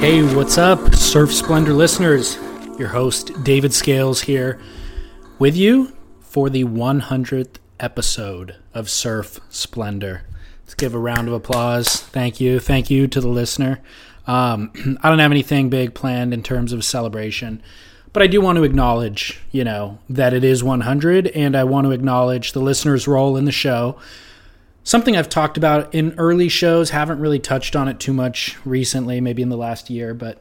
Hey, what's up, Surf Splendor listeners? Your host, David Scales, here with you for the 100th episode of Surf Splendor. Let's give a round of applause. Thank you. Thank you to the listener. Um, I don't have anything big planned in terms of celebration, but I do want to acknowledge, you know, that it is 100, and I want to acknowledge the listener's role in the show something I've talked about in early shows, haven't really touched on it too much recently, maybe in the last year, but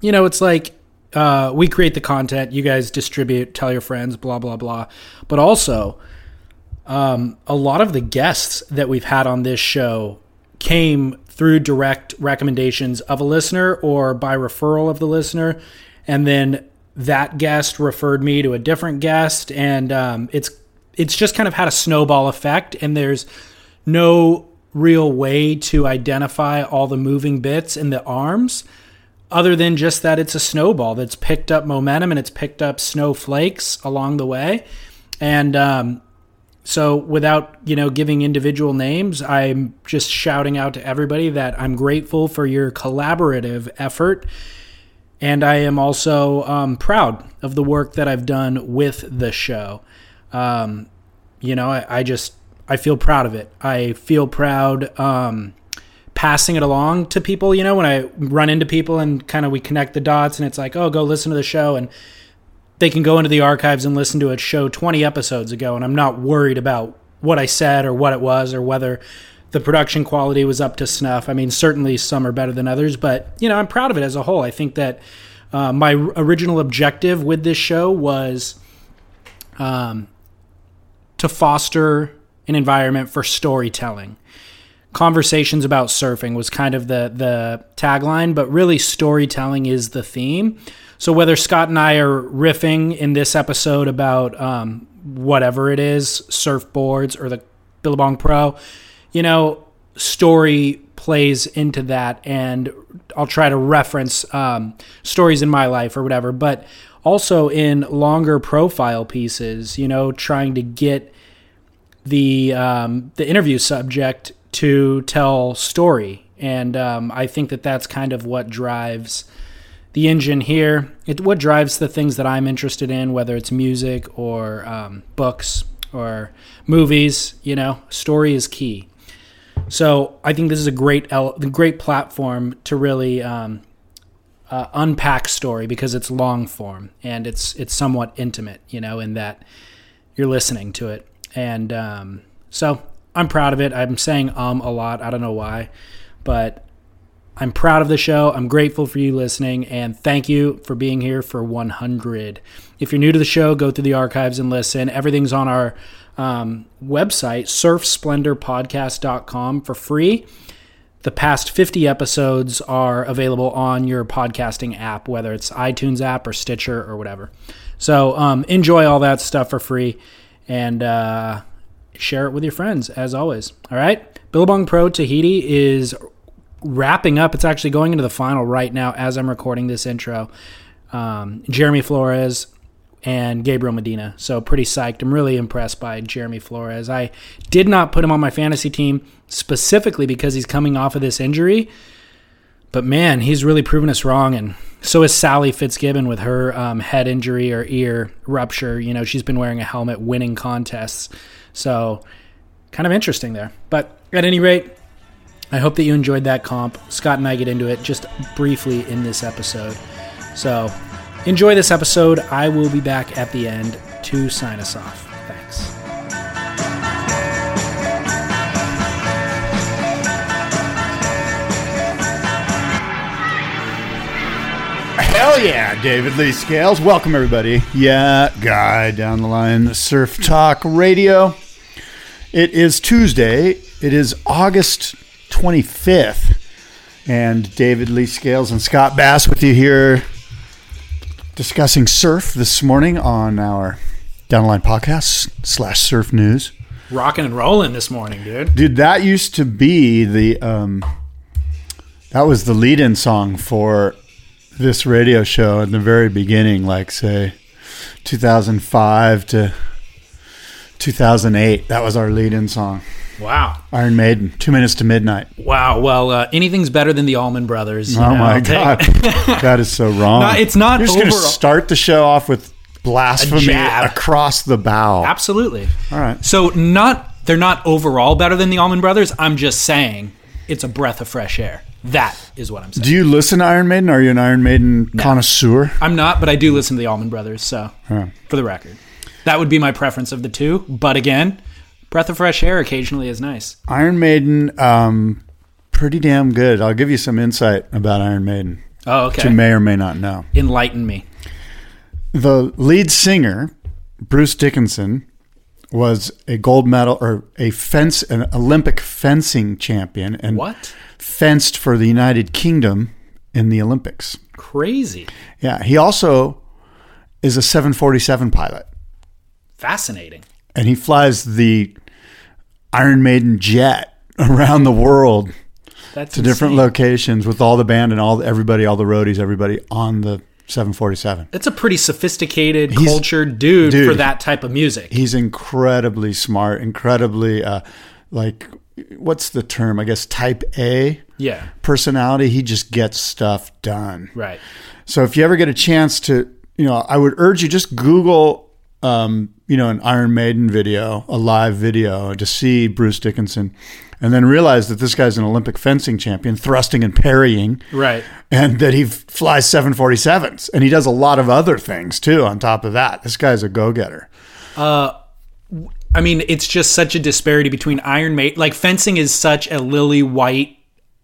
you know, it's like uh, we create the content, you guys distribute, tell your friends, blah, blah, blah. But also, um, a lot of the guests that we've had on this show came through direct recommendations of a listener or by referral of the listener. And then that guest referred me to a different guest. And um, it's it's just kind of had a snowball effect, and there's no real way to identify all the moving bits in the arms other than just that it's a snowball that's picked up momentum and it's picked up snowflakes along the way. And um, so, without you know giving individual names, I'm just shouting out to everybody that I'm grateful for your collaborative effort, and I am also um, proud of the work that I've done with the show. Um, you know, I, I, just I feel proud of it. I feel proud um, passing it along to people. You know, when I run into people and kind of we connect the dots, and it's like, oh, go listen to the show, and they can go into the archives and listen to a show 20 episodes ago, and I'm not worried about what I said or what it was or whether the production quality was up to snuff. I mean, certainly some are better than others, but you know, I'm proud of it as a whole. I think that uh, my original objective with this show was um, to foster an environment for storytelling. Conversations about surfing was kind of the the tagline, but really storytelling is the theme. So whether Scott and I are riffing in this episode about um, whatever it is, surfboards or the Billabong Pro, you know, story plays into that, and I'll try to reference um, stories in my life or whatever, but also in longer profile pieces, you know, trying to get the um, the interview subject to tell story, and um, I think that that's kind of what drives the engine here. It what drives the things that I'm interested in, whether it's music or um, books or movies. You know, story is key. So I think this is a great great platform to really um, uh, unpack story because it's long form and it's it's somewhat intimate. You know, in that you're listening to it. And um, so I'm proud of it. I'm saying um a lot. I don't know why, but I'm proud of the show. I'm grateful for you listening, and thank you for being here for 100. If you're new to the show, go through the archives and listen. Everything's on our um, website, surfsplendorpodcast.com, for free. The past 50 episodes are available on your podcasting app, whether it's iTunes app or Stitcher or whatever. So um, enjoy all that stuff for free and uh, share it with your friends as always. All right, Billabong Pro Tahiti is wrapping up. It's actually going into the final right now as I'm recording this intro. Um, Jeremy Flores and Gabriel Medina. So pretty psyched. I'm really impressed by Jeremy Flores. I did not put him on my fantasy team specifically because he's coming off of this injury. But man, he's really proven us wrong and so is Sally Fitzgibbon with her um, head injury or ear rupture. You know, she's been wearing a helmet winning contests. So, kind of interesting there. But at any rate, I hope that you enjoyed that comp. Scott and I get into it just briefly in this episode. So, enjoy this episode. I will be back at the end to sign us off. Thanks. Hell yeah, David Lee Scales. Welcome, everybody. Yeah, guy down the line, Surf Talk Radio. It is Tuesday. It is August 25th. And David Lee Scales and Scott Bass with you here discussing surf this morning on our downline podcast slash surf news. Rocking and rolling this morning, dude. Dude, that used to be the um, that was the lead-in song for this radio show in the very beginning, like say 2005 to 2008. That was our lead-in song. Wow. Iron Maiden, two minutes to midnight. Wow. Well, uh, anything's better than the Allman Brothers. Oh know, my god, that is so wrong. No, it's not You're just going to start the show off with blasphemy across the bow. Absolutely. All right. So not they're not overall better than the Allman Brothers. I'm just saying it's a breath of fresh air. That is what I'm saying. Do you listen to Iron Maiden? Are you an Iron Maiden connoisseur? I'm not, but I do listen to the Allman Brothers. So for the record, that would be my preference of the two. But again, breath of fresh air occasionally is nice. Iron Maiden, um, pretty damn good. I'll give you some insight about Iron Maiden, Oh, okay. you may or may not know. Enlighten me. The lead singer, Bruce Dickinson, was a gold medal or a fence, an Olympic fencing champion, and What? fenced for the United Kingdom in the Olympics. Crazy. Yeah, he also is a 747 pilot, Fascinating. and he flies the Iron Maiden jet around the world That's to different locations with all the band and all everybody, all the roadies, everybody on the 747. That's a pretty sophisticated, He's- cultured dude, dude. for that type of music. He's incredibly smart, incredibly uh, like what's the term? I guess type A yeah. personality. He just gets stuff done. Right. So if you ever get a chance to, you know, I would urge you just Google, um, you know, an Iron Maiden video, a live video, to see Bruce Dickinson, and then realize that this guy's an Olympic fencing champion, thrusting and parrying, Right. and that he flies 747s, and he does a lot of other things too. On top of that, this guy's a go-getter. Uh, I mean, it's just such a disparity between Iron Maiden. Like fencing is such a lily white,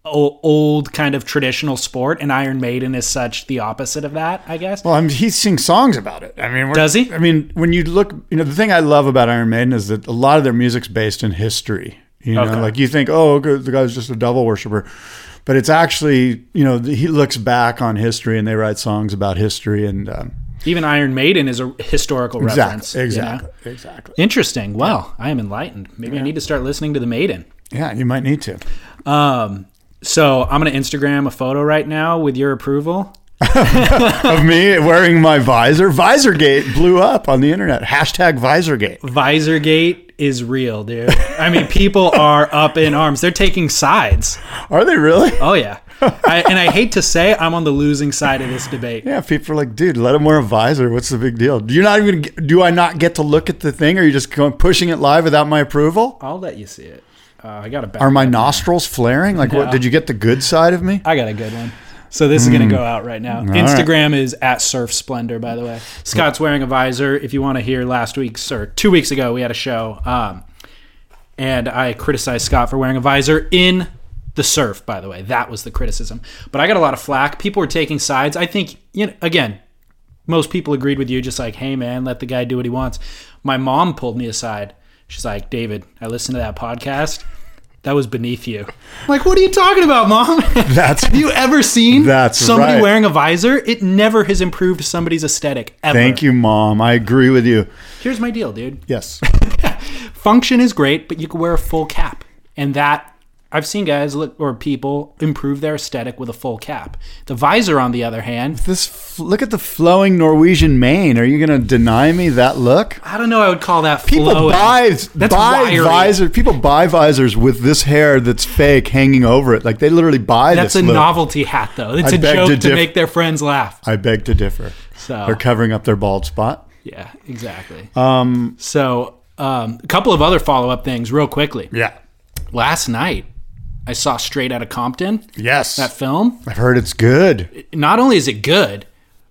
old kind of traditional sport, and Iron Maiden is such the opposite of that. I guess. Well, I mean, he sings songs about it. I mean, Does he? I mean, when you look, you know, the thing I love about Iron Maiden is that a lot of their music's based in history. You know, Okay. like you think, oh, the guy's just a devil worshiper, but it's actually, you know, he looks back on history and they write songs about history and um, Even Iron Maiden is a historical reference. exactly, you know? exactly, exactly. Interesting. Well, I am enlightened. Maybe I need to start listening to the Maiden. Yeah, you might need to. Um, so I'm gonna Instagram a photo right now with your approval. of me wearing my visor. Visorgate blew up on the internet. Hashtag Visorgate. Visorgate is real, dude. I mean, people are up in arms. They're taking sides. Are they really? Oh yeah. I, and I hate to say I'm on the losing side of this debate. Yeah, people are like, dude, let him wear a visor. What's the big deal? Do you not even? Do I not get to look at the thing? Or are you just going pushing it live without my approval? I'll let you see it. Uh, I got a bad. Are my nostrils flaring? Like, what? Did you get the good side of me? I got a good one. So this is gonna go out right now. Hmm. right. Instagram is at Surf Splendor, by the way. Scott's wearing a visor. If you want to hear last week's or two weeks ago, we had a show, um, and I criticized Scott for wearing a visor in the surf. By the way, that was the criticism. But I got a lot of flack. People were taking sides. I think you know. Again, most people agreed with you. Just like, hey man, let the guy do what he wants. My mom pulled me aside. She's like, David, I listened to that podcast. That was beneath you. I'm like, what are you talking about, mom? That's Have you ever seen That's somebody right. wearing a visor? It never has improved somebody's aesthetic ever. Thank you, mom. I agree with you. Here's my deal, dude. Yes. Function is great, but you can wear a full cap. And that I've seen guys look or people improve their aesthetic with a full cap. The visor, on the other hand, This f- look at the flowing Norwegian mane. Are you going to deny me that look? I don't know. I would call that People flowing. buy That's buy wiry. visor. People buy visors with this hair that's fake hanging over it. Like they literally buy That's a look. novelty hat, though. It's I a joke to to, make their friends laugh. I beg to differ. So They're covering up their bald spot. yeah, exactly. Um, So um, a couple of other follow up things, real quickly. yeah. Last night, I saw Straight Outta Compton. Yes. That film. I've heard it's good. Not only is it good,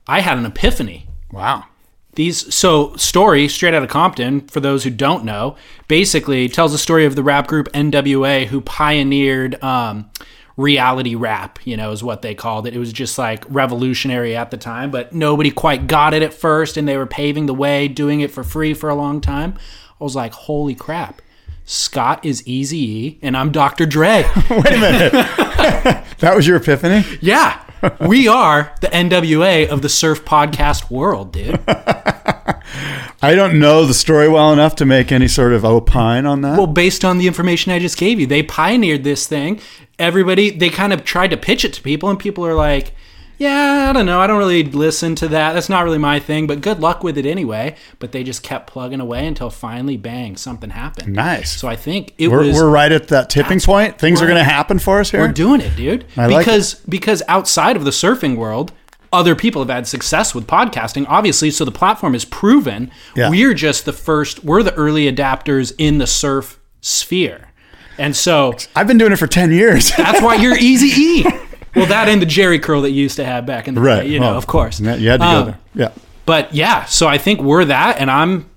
I had an epiphany. Wow. These so story straight out of Compton. For those who don't know, basically tells the story of the rap group NWA who pioneered um, reality rap. You know, is what they called it. It was just like revolutionary at the time, but nobody quite got it at first, and they were paving the way, doing it for free for a long time. I was like, holy crap. Scott is Easy E, and I'm Dr. Dre. Wait a minute. that was your epiphany? yeah, we are the NWA of the surf podcast world, dude. I don't know the story well enough to make any sort of opine on that. Well, based on the information I just gave you, they pioneered this thing. Everybody, they kind of tried to pitch it to people, and people are like, yeah, I don't know. I don't really listen to that. That's not really my thing, but good luck with it anyway. But they just kept plugging away until finally, bang, something happened. Nice. So I think it We're, was. we're right at that tipping point. Things are going to happen for us here. We're doing it, dude. I like because because outside of the surfing world, other people have had success with podcasting, obviously. So the platform is proven. Yeah. We're just the first. We're the early adapters in the surf sphere, and so I've been doing it for 10 years. that's why you're Easy E. Well, that and the Jheri curl that you used to have back in the right. day, you know, Well, of course. You had to Um, go there. Yeah. But yeah, so I think we're that, and I'm.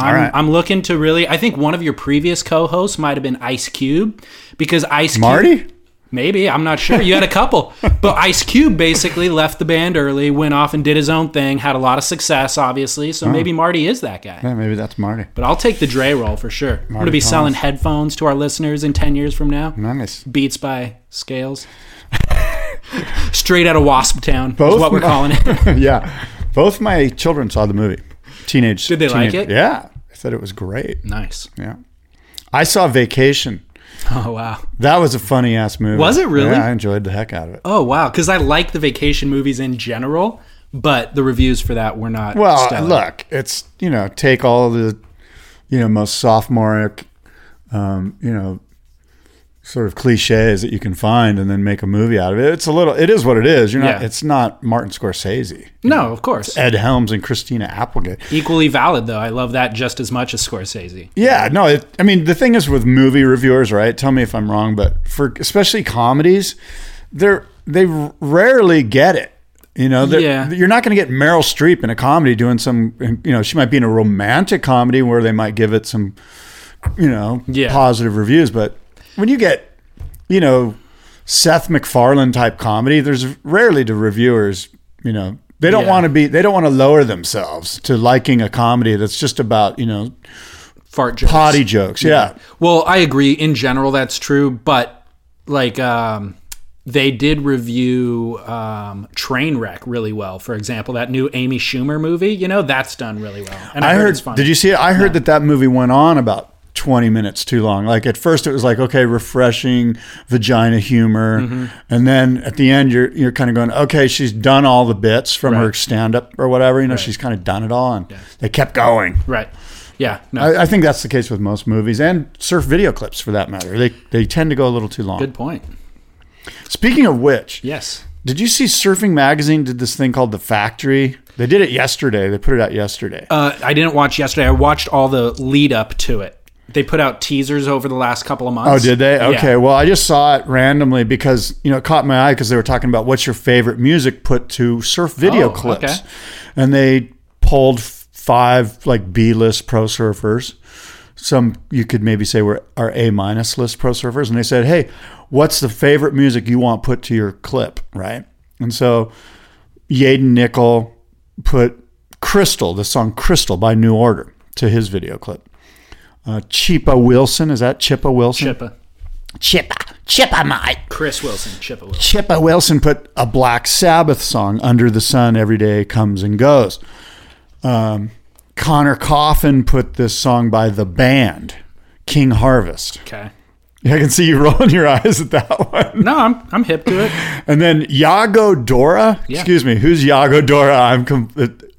I'm, right. I'm looking to really. I think one of your previous co-hosts might have been Ice Cube, because Ice Cube, Marty? Maybe I'm not sure. You had a couple, but Ice Cube basically left the band early, went off and did his own thing, had a lot of success, obviously. So maybe Marty is that guy. Yeah, maybe that's Marty. But I'll take the Dre role for sure. I'm gonna be Thomas. selling headphones to our listeners in ten years from now. Nice. Beats by Scales. Straight out of Wasp Town Both is what we're my- calling it. yeah. Both my children saw the movie. Teenage. Did they like it? Yeah. They said it was great. nice. Yeah. I saw Vacation. Oh wow. That was a funny ass movie. Was it really? Yeah, I enjoyed the heck out of it. Oh wow. Because I like the vacation movies in general, but the reviews for that were not. Well, stellar. look, it's you know take all the you know most sophomoric, um, you know, sort of cliches that you can find, and then make a movie out of it. It's a little. It is what it is. You're not. Yeah. It's not Martin Scorsese, No, of course. Ed Helms, and Christina Applegate. Equally valid though. I love that just as much as Scorsese. Yeah, no. It, I mean, the thing is with movie reviewers, right? Tell me if I'm wrong, but for especially comedies, they're they rarely get it. You know, Yeah. you're not going to get Meryl Streep in a comedy doing some. You know, she might be in a romantic comedy where they might give it some, you know, Yeah. positive reviews. But when you get, you know, Seth MacFarlane type comedy, there's rarely do reviewers, you know. They don't Yeah. want to be. They don't want to lower themselves to liking a comedy that's just about you know Fart jokes. potty jokes. Yeah. Well, I agree. In general, that's true. But like, um, they did review um, Trainwreck really well. For example, that new Amy Schumer movie. You know, that's done really well. And I heard. it's funny. Did you see it? I heard that that movie went on about 20 minutes too long. Like at first it was like, okay, refreshing vagina humor. Mm-hmm. And then at the end you're you're kind of going, okay, she's done all the bits from her Right. stand up or whatever, you know, she's kind of done it all and they kept going. Right. Yeah. No. I, I think that's the case with most movies and surf video clips for that matter. They they tend to go a little too long. Good point. Speaking of which, Yes. did you see Surfing Magazine did this thing called The Factory? They did it yesterday. They put it out yesterday. Uh, I didn't watch yesterday. I watched all the lead up to it. They put out teasers over the last couple of months. Oh, did they? Yeah. Okay. Well, I just saw it randomly because you know it caught my eye because they were talking about what's your favorite music put to surf video Oh, clips, okay. and they pulled five like B list pro surfers. Some you could maybe say were are A minus list pro surfers, and they said, "Hey, what's the favorite music you want put to your clip?" Right, and so Yadin Nicol put "Crystal," the song "Crystal" by New Order, to his video clip. Uh, Chippa Wilson, is that Chippa Wilson? Chippa. Chippa, Chippa, mate. Chris Wilson. Chippa Wilson. Chippa Wilson put a Black Sabbath song, Under the Sun Every Day Comes and Goes. Um, Connor Coffin put this song by the band, King Harvest. Okay. I can see you rolling your eyes at that one. No, I'm I'm hip to it. And then Yago Dora. Yeah. Excuse me, who's Yago Dora? I'm com-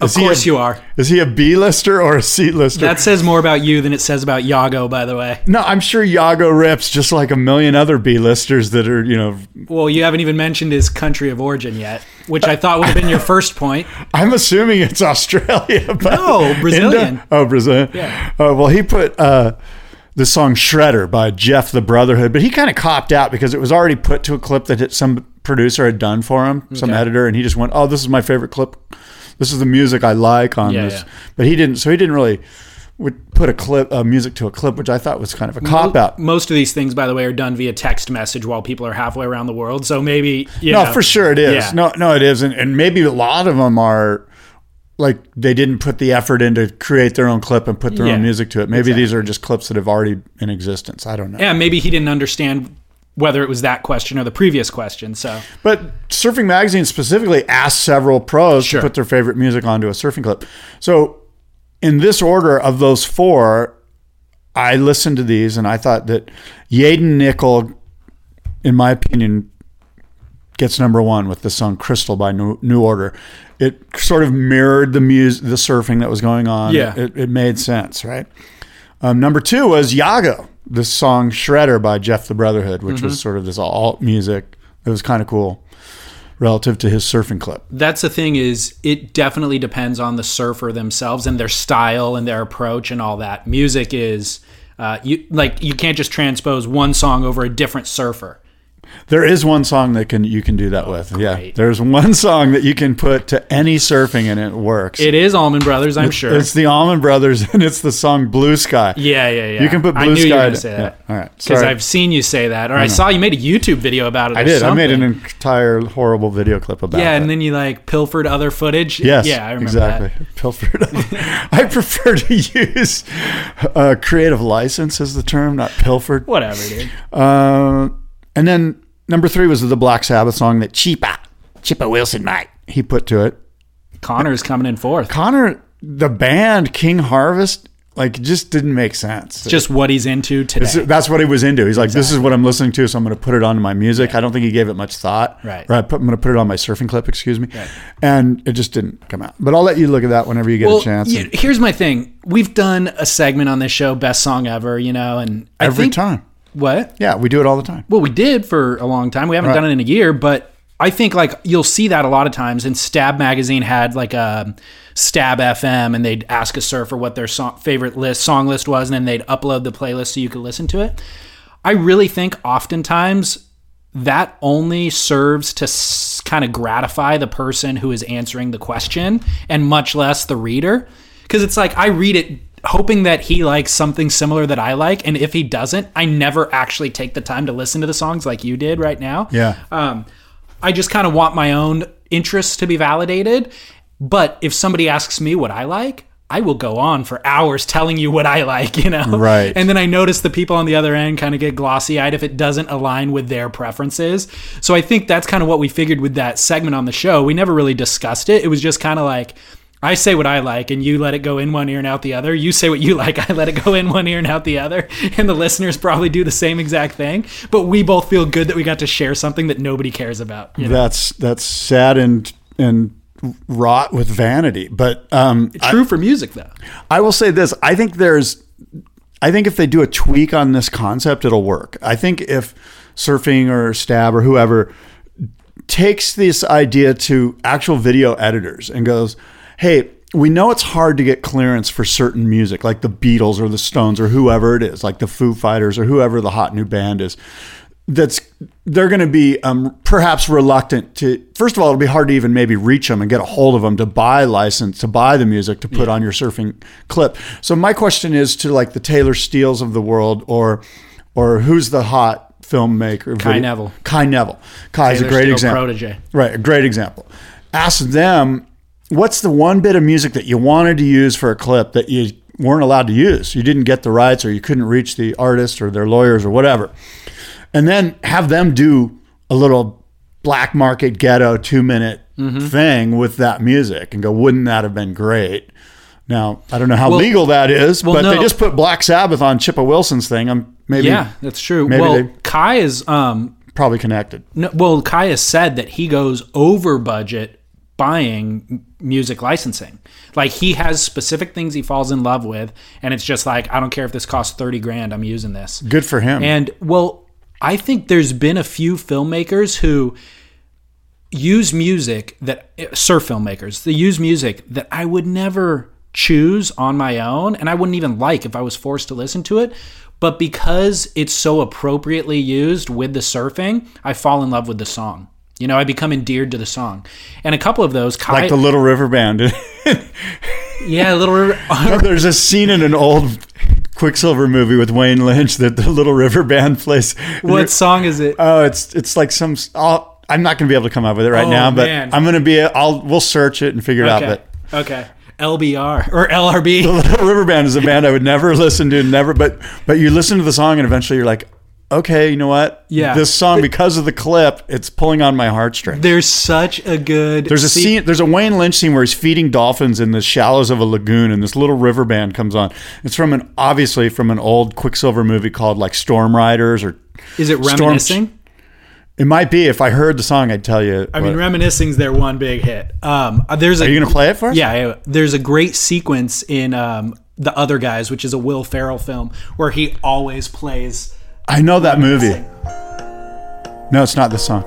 is Of course a, you are. Is he a B lister or a C lister? That says more about you than it says about Yago, by the way. no, I'm sure Yago rips just like a million other B listers that are, you know, Well, you haven't even mentioned his country of origin yet, which I thought would have been your first point. I'm assuming it's Australia. But No, Brazilian. Indo- oh, Brazilian. Yeah. Oh, well, he put uh, the song "Shredder" by Jeff the Brotherhood, but he kind of copped out because it was already put to a clip that some producer had done for him, some Okay. editor, and he just went, "Oh, this is my favorite clip. This is the music I like on Yeah, this." yeah. But he didn't. So he didn't really would put a clip, uh, music to a clip, which I thought was kind of a cop out. Most of these things, by the way, are done via text message while people are halfway around the world. So maybe you No, know, for sure it is. Yeah. No, no, it is, and, and maybe a lot of them are like they didn't put the effort in to create their own clip and put their Yeah, own music to it. Maybe these are just clips that have already in existence. I don't know. Yeah, maybe he didn't understand whether it was that question or the previous question. So But Surfing Magazine specifically asked several pros Sure. to put their favorite music onto a surfing clip. So, in this order of those four, I listened to these and I thought that Yadin Nicol, in my opinion, gets number one with the song "Crystal" by New, New Order. It sort of mirrored the music, the surfing that was going on. Yeah. it, it made sense, right? Um, number two was Yago, the song "Shredder" by Jeff the Brotherhood, which Mm-hmm. was sort of this alt music. It was kind of cool relative to his surfing clip. That's the thing is it definitely depends on the surfer themselves and their style and their approach and all that. Music is uh, you like you can't just transpose one song over a different surfer. There is one song that can you can do that with. Yeah, Oh, there's one song that you can put to any surfing and it works. It is Allman Brothers, I'm sure. It's the Allman Brothers and it's the song Blue Sky. yeah, yeah, yeah. You can put Blue I knew Sky. you were to- say yeah, that. All right. Because I've seen you say that, or I, saw you made a YouTube video about it. I did. I made an entire horrible video clip about it. Yeah, it. and then you like pilfered other footage. Yes. yeah, I remember exactly. that. Pilfered. I prefer to use uh, creative license as the term, not pilfered. Whatever, dude. Uh, and then number three was the Black Sabbath song that Cheapa, Chippa Wilson, mate, he put to it. Connor's coming in fourth. Connor, the band King Harvest, like just didn't make sense. Just what he's into today. So that's what he was into. He's like, this is what I'm listening to, so I'm going to put it onto my music. I don't think he gave it much thought. Right. Right. Put, I'm going to put it on my surfing clip, excuse me. And it just didn't come out. But I'll let you look at that whenever you get a chance. y- here's my thing. We've done a segment on this show, best song ever, you know, and I Every time. What? Yeah, we do it all the time. Well, we did for a long time. We haven't Right. done it in a year, but I think like you'll see that a lot of times. And Stab Magazine had like a Stab FM, and they'd ask a surfer what their song, favorite list song list was, and then they'd upload the playlist so you could listen to it. I really think oftentimes that only serves to s- kind of gratify the person who is answering the question, and much less the reader, because it's like I read it hoping that he likes something similar that I like, and if he doesn't, I never actually take the time to listen to the songs like you did right now. Yeah. Um, I just kind of want my own interests to be validated. But if somebody asks me what I like, I will go on for hours telling you what I like, you know? Right. And then I notice the people on the other end kind of get glossy eyed if it doesn't align with their preferences. So I think that's kind of what we figured with that segment on the show. We never really discussed it. It was just kind of like, I say what I like, and you let it go in one ear and out the other. You say what you like, I let it go in one ear and out the other. And the listeners probably do the same exact thing. But we both feel good that we got to share something that nobody cares about. you know? That's that's sad and and wrought with vanity. But um, True for music, though. I will say this: I think there's, I think if they do a tweak on this concept, it'll work. I think if surfing or stab or whoever takes this idea to actual video editors and goes, "Hey, we know it's hard to get clearance for certain music, like the Beatles or the Stones or whoever it is, like the Foo Fighters or whoever the hot new band is." That's they're going to be um, perhaps reluctant to. First of all, it'll be hard to even maybe reach them and get a hold of them to buy license to buy the music to put on your surfing clip. So my question is to like the Taylor Steeles of the world, or or who's the hot filmmaker? Kai video- Neville. Kai Neville. Kai's a great Steele example. protege. Right, a great example. Ask them what's the one bit of music that you wanted to use for a clip that you weren't allowed to use. You didn't get the rights or you couldn't reach the artist or their lawyers or whatever. And then have them do a little black market ghetto 2 minute Mm-hmm. thing with that music and go wouldn't that have been great? Now, I don't know how Well- legal that is, well, but they just put Black Sabbath on Chippa Wilson's thing. I'm maybe Yeah, that's true. maybe well, they- Kai is um probably connected. no, well, Kai has said that he goes over budget buying music licensing. Like he has specific things he falls in love with, and it's just like I don't care if this costs thirty grand, I'm using this. Good for him. And well, I think there's been a few filmmakers who use music that surf filmmakers. They use music that I would never choose on my own and I wouldn't even like if I was forced to listen to it. But because it's so appropriately used with the surfing, I fall in love with the song. You know, I become endeared to the song. And a couple of those Kai, like the Little River Band. Yeah, Little River There's a scene in an old Quiksilver movie with Wayne Lynch that the Little River Band plays. What song is it? Oh, it's it's like some. I'll, I'm not going to be able to come up with it right Oh, now, but man. I'm going to be. I'll we'll search it and figure it out. Okay. But Okay. LBR or LRB. The Little River Band is a band I would never listen to, never. But but you listen to the song and eventually you're like, okay, you know what? Yeah. this song because of the clip, it's pulling on my heartstrings. There's such a good. There's a scene. There's a Wayne Lynch scene where he's feeding dolphins in the shallows of a lagoon, and this little river band comes on. It's from an obviously from an old Quiksilver movie called like Storm Riders or Is it Storm- reminiscing? It might be. If I heard the song, I'd tell you. I mean, reminiscing's their one big hit. Um, uh, there's a are you gonna play it for us? yeah, yeah, there's a great sequence in um, the Other Guys, which is a Will Ferrell film, where he always plays. I know that movie. No, it's not the song.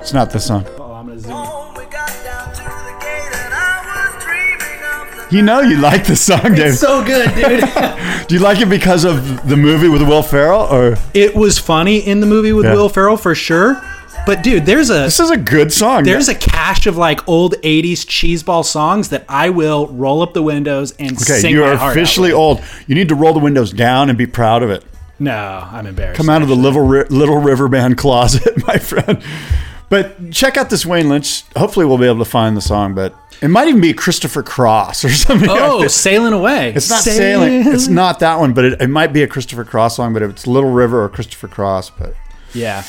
It's not the song. Oh, I'm gonna zoom. in. We got down to the gate and I was dreaming of the You know you like this song, Dave. So good, dude. Do you like it because of the movie with Will Ferrell, or it was funny in the movie with Yeah. Will Ferrell for sure, but dude, there's a this is a good song? there's a cache of like old '80s cheeseball songs that I will roll up the windows and okay. sing You my are heart officially with. old. You need to roll the windows down and be proud of it. No, I'm embarrassed. Come out of the little little river band closet, my friend. But check out this Wayne Lynch. Hopefully, we'll be able to find the song. But it might even be Christopher Cross or something. Oh, sailing away. It's not sailing. It's not that one, but it, it might be a Christopher Cross song. But it's Little River or Christopher Cross. But Yeah.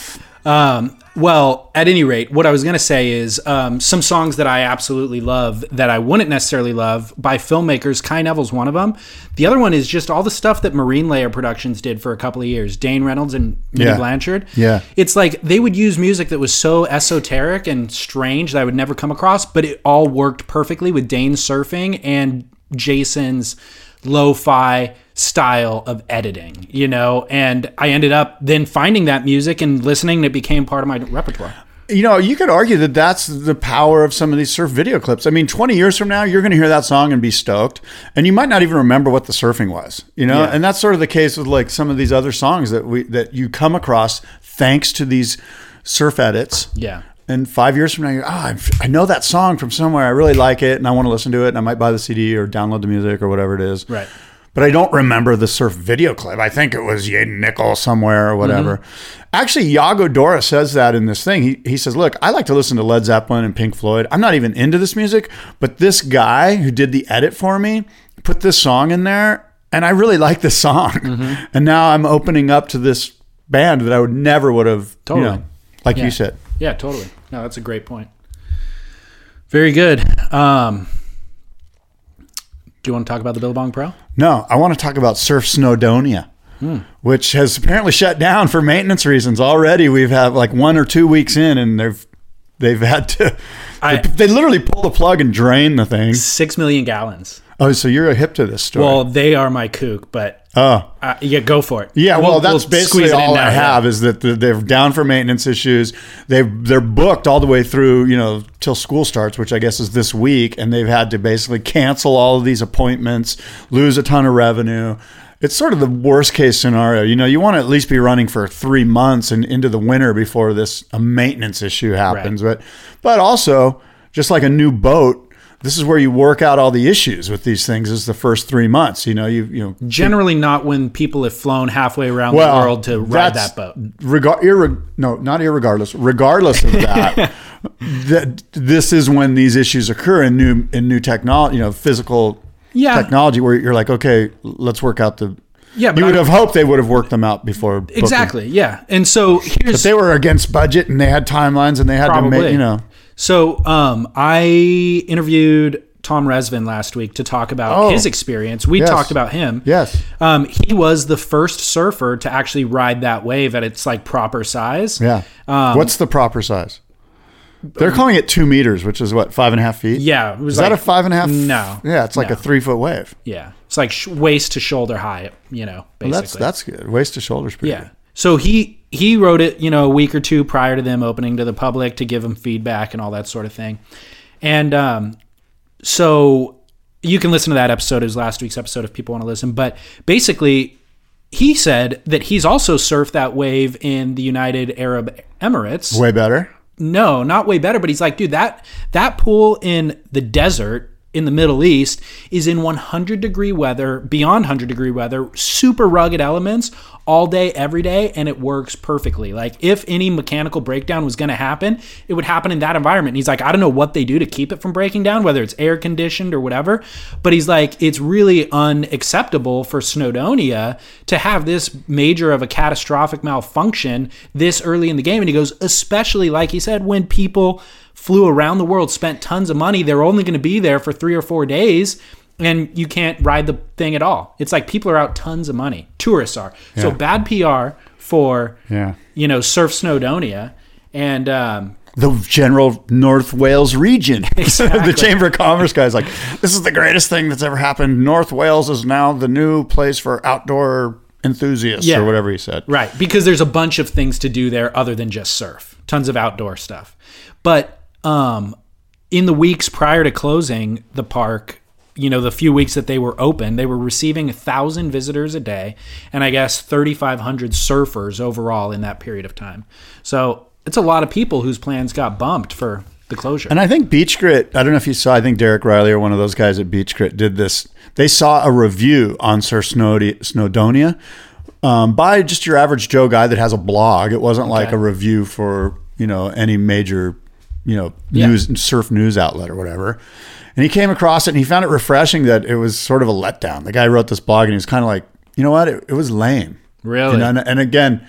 Um, well, at any rate, what I was going to say is um, some songs that I absolutely love that I wouldn't necessarily love by filmmakers. Kai Neville's one of them. The other one is just all the stuff that Marine Layer Productions did for a couple of years. Dane Reynolds and Minnie Yeah. Blanchard. Yeah. It's like they would use music that was so esoteric and strange that I would never come across, but it all worked perfectly with Dane surfing and Jason's lo-fi style of editing, you know, and I ended up then finding that music and listening and it became part of my repertoire. you know, you could argue that that's the power of some of these surf video clips. I mean, 20 years from now, you're going to hear that song and be stoked, and you might not even remember what the surfing was. You know, Yeah. and that's sort of the case with like some of these other songs that we that you come across thanks to these surf edits. Yeah. And five years from now, you're, ah, oh, I I know that song from somewhere. I really like it, and I want to listen to it. And I might buy the CD or download the music or whatever it is. Right. But I don't remember the surf video clip. I think it was Yadin Nicol somewhere or whatever. Mm-hmm. Actually, Yago Dora says that in this thing. He, he says, Look, I like to listen to Led Zeppelin and Pink Floyd. I'm not even into this music, but this guy who did the edit for me put this song in there, and I really like this song. Mm-hmm. And now I'm opening up to this band that I would never would have, Totally. you know, like Yeah. you said. Yeah, totally. No, that's a great point. Very good. Um, do you want to talk about the Billabong Pro? No, I want to talk about Surf Snowdonia, Hmm. which has apparently shut down for maintenance reasons. Already, we've had like one or two weeks in, and they've they've had to. I- they, they literally pull the plug and drain the thing. Six million gallons. Oh, so you're a hip to this story? Well, they are my kook, but oh. uh, yeah, go for it. Yeah, well, We'll- that's we'll basically all now, I yeah. have is that they're down for maintenance issues. They've they're booked all the way through, you know, till school starts, which I guess is this week, and they've had to basically cancel all of these appointments, lose a ton of revenue. It's sort of the worst case scenario. You know, you want to at least be running for three months and into the winter before this a maintenance issue happens. But but also, just like a new boat. This is where you work out all the issues with these things. Is the first three months. You know, you you know, Generally, not when people have flown halfway around the world to ride that boat. Irre- no, not irregardless. Regardless of that, that this is when these issues occur in new in new technology, you know, physical Yeah. technology, where you're like, okay, let's work out the. Yeah, you would have hoped they would have worked them out before. booking. Exactly. Yeah. And so But they were against budget and they had timelines and they had to make, you know. So um, I interviewed Tom Resvin last week to talk about Oh. his experience. We Yes. talked about him. Yes. Um, he was the first surfer to actually ride that wave at its like proper size. Yeah. Um, What's the proper size? They're calling it two meters, which is what five and a half feet. Yeah. It was Is that a five and a half? No. Yeah, it's like No. a three foot wave. Yeah. It's like sh- waist to shoulder high, you know, basically. Well, that's that's good. Waist to shoulders, pretty Yeah. good. So he he wrote it, you know, a week or two prior to them opening to the public to give them feedback and all that sort of thing. And um, so you can listen to that episode as last week's episode if people want to listen. But basically, he said that he's also surfed that wave in the United Arab Emirates. Way better. No, not way better, but he's like, dude, that that pool in the desert in the Middle East is in 100 degree weather, beyond 100 degree weather, super rugged elements all day, every day, and it works perfectly. Like, if any mechanical breakdown was going to happen, it would happen in that environment. And he's like, I don't know what they do to keep it from breaking down, whether it's air conditioned or whatever, but he's like, it's really unacceptable for Snowdonia to have this major of a catastrophic malfunction this early in the game. And he goes, especially like he said, when people flew around the world, spent tons of money, they're only going to be there for three or four days. And you can't ride the thing at all. It's like people are out tons of money. Tourists are. So bad PR for Yeah. you know, Surf Snowdonia. And um, the general North Wales region. Exactly. the Chamber of Commerce guy's like, this is the greatest thing that's ever happened. North Wales is now the new place for outdoor enthusiasts, Yeah. or whatever he said. Right, because there's a bunch of things to do there other than just surf. Tons of outdoor stuff. But um, in the weeks prior to closing the park, you know, the few weeks that they were open, they were receiving a thousand visitors a day, and I guess 3,500 surfers overall in that period of time. So it's a lot of people whose plans got bumped for the closure. And I think Beach Grit, I don't know if you saw, I think Derek Rielly or one of those guys at Beach Grit did this. They saw a review on Sir Snowd- Snowdonia um, by just your average Joe guy that has a blog. It wasn't like a review for, you know, any major, you know, Yeah. news, surf news outlet or whatever. And he came across it and he found it refreshing that it was sort of a letdown. The guy wrote this blog and he was kind of like, you know what? It, it was lame. Really? You know, and, and again,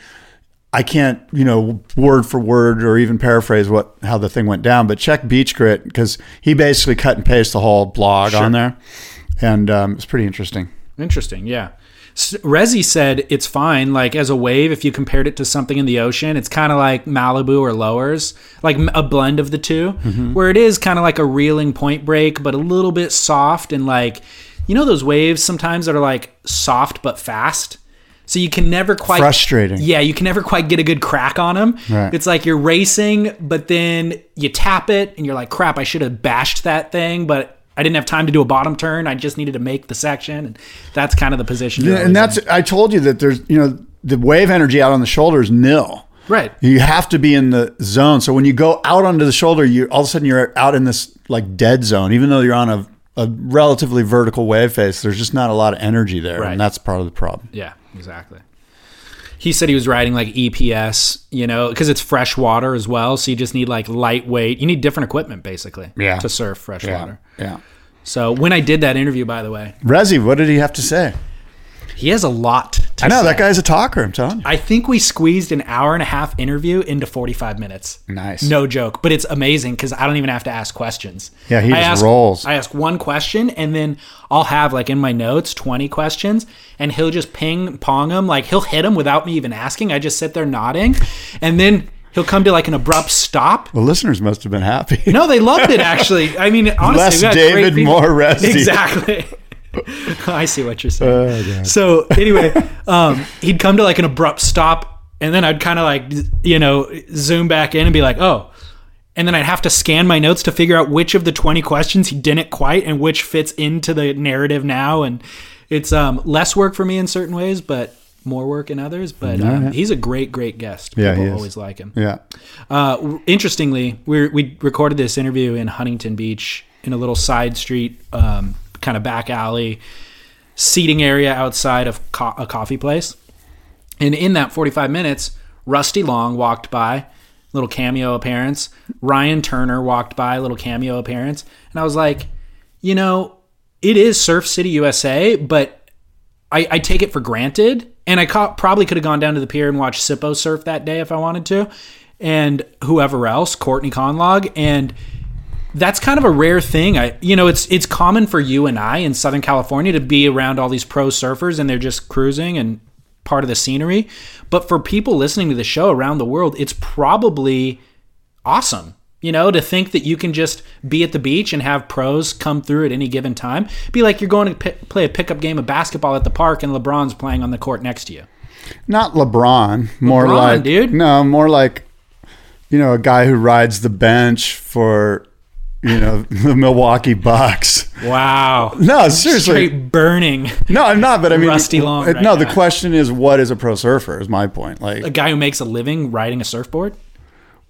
I can't, you know, word for word or even paraphrase what how the thing went down, but check Beach Grit because he basically cut and pasted the whole blog on there, and um, it's pretty interesting. Interesting, yeah. Resi said it's fine. Like as a wave, if you compared it to something in the ocean, it's kind of like Malibu or Lowers, like a blend of the 2 mm-hmm. where it is kind of like a reeling point break, but a little bit soft and like, you know, those waves sometimes that are like soft but fast. So you can never quite Frustrating. Yeah, you can never quite get a good crack on them. Right. It's like you're racing, but then you tap it and you're like, crap, I should have bashed that thing, but I didn't have time to do a bottom turn. I just needed to make the section. And that's kind of the position. Yeah, and that's I told you that there's you know the wave energy out on the shoulder is nil. right. You have to be in the zone. So when you go out onto the shoulder, you all of a sudden you're out in this like dead zone, even though you're on a, a relatively vertical wave face. There's just not a lot of energy there, Right. and that's part of the problem. Yeah, exactly. He said he was riding like EPS, you know, because it's fresh water as well. So you just need like lightweight. You need different equipment basically Yeah. to surf fresh water. yeah. So when I did that interview, by the way, Resi, what did he have to say? He has a lot to I know say. that guy's a talker. I'm telling you. I think we squeezed an hour and a half interview into 45 minutes. Nice. No joke, but it's amazing because I don't even have to ask questions. Yeah, he I just ask, rolls. I ask one question and then I'll have like in my notes 20 questions and he'll just ping pong them. Like he'll hit them without me even asking. I just sit there nodding and then he'll come to like an abrupt stop. The listeners must have been happy. No, they loved it actually. I mean, honestly, Less we got great David, more Rusty. Exactly. I see what you're saying. Oh, so anyway, um, he'd come to like an abrupt stop, and then I'd kind of like you know zoom back in and be like, oh. And then I'd have to scan my notes to figure out which of the 20 questions he didn't quite and which fits into the narrative now. And it's um, less work for me in certain ways, but more work in others. But um, he's a great, great guest. Yeah, People he is. always like him. Yeah. Uh, interestingly, we we recorded this interview in Huntington Beach in a little side street, um, kind of back alley, seating area outside of co- a coffee place. And in that 45 minutes, Rusty Long walked by, little cameo appearance. Ryan Turner walked by, little cameo appearance. And I was like, you know, it is Surf City, USA, but I, I take it for granted. And I probably could have gone down to the pier and watched Sippo surf that day if I wanted to, and whoever else, Courtney Conlogue, and that's kind of a rare thing. I, you know, it's it's common for you and I in Southern California to be around all these pro surfers and they're just cruising and part of the scenery. But for people listening to the show around the world, it's probably awesome. You know, to think that you can just be at the beach and have pros come through at any given time. Be like you're going to pi play a pickup game of basketball at the park and LeBron's playing on the court next to you. Not LeBron. More LeBron, like dude. No, more like you know a guy who rides the bench for you know the Milwaukee Bucks. Wow. No, seriously. Straight burning. No, I'm not. But I mean, Rusty Long right no, the question is, what is a pro surfer? Is my point. Like, A guy who makes a living riding a surfboard.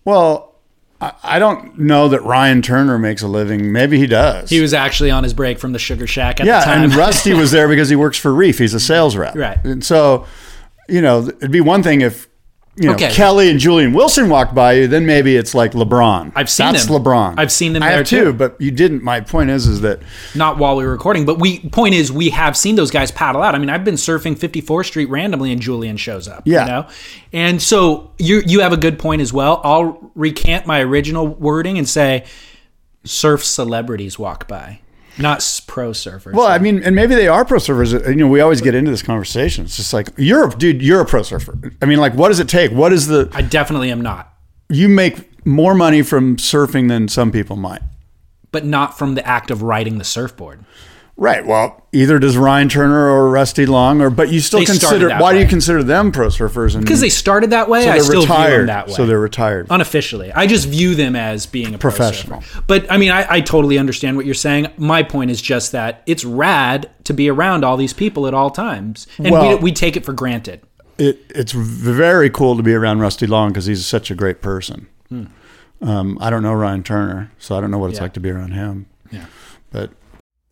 well, I, I don't know that Ryan Turner makes a living. Maybe he does. He was actually on his break from the Sugar Shack at the yeah, time. and Rusty was there because he works for Reef. He's a sales rep. Right. And so, you know, it'd be one thing if you know Okay. Kelly and Julian Wilson walked by you. Then maybe it's like LeBron. I've seen That's them. LeBron. I've seen them I there have too. but you didn't. My point is, is that not while we were recording, but we point is we have seen those guys paddle out. I mean, I've been surfing 54th Street randomly and Julian shows up. Yeah. You know? And so you you have a good point as well. I'll recant my original wording and say surf celebrities walk by, not pro surfers. Well, I mean, and maybe they are pro surfers. You know, we always get into this conversation. It's just like you're, a dude, you're a pro surfer. I mean, like, what does it take? What is the? I definitely am not. you make more money from surfing than some people might. but not from the act of riding the surfboard. Right. Well, either does Ryan Turner or Rusty Long, or but you still They started consider. that Why do you consider them pro surfers? And Because they started that way, so I they're still view retired. them that way. So they're retired. unofficially. I just view them as being a pro Professional. surfer. But I mean, I, I totally understand what you're saying. My point is just that it's rad to be around all these people at all times, and Well- we, we take it for granted. it, it's very cool to be around Rusty Long because he's such a great person. Um, I don't know Ryan Turner, so I don't know what it's Hmm. Yeah. like to be around him. Yeah. But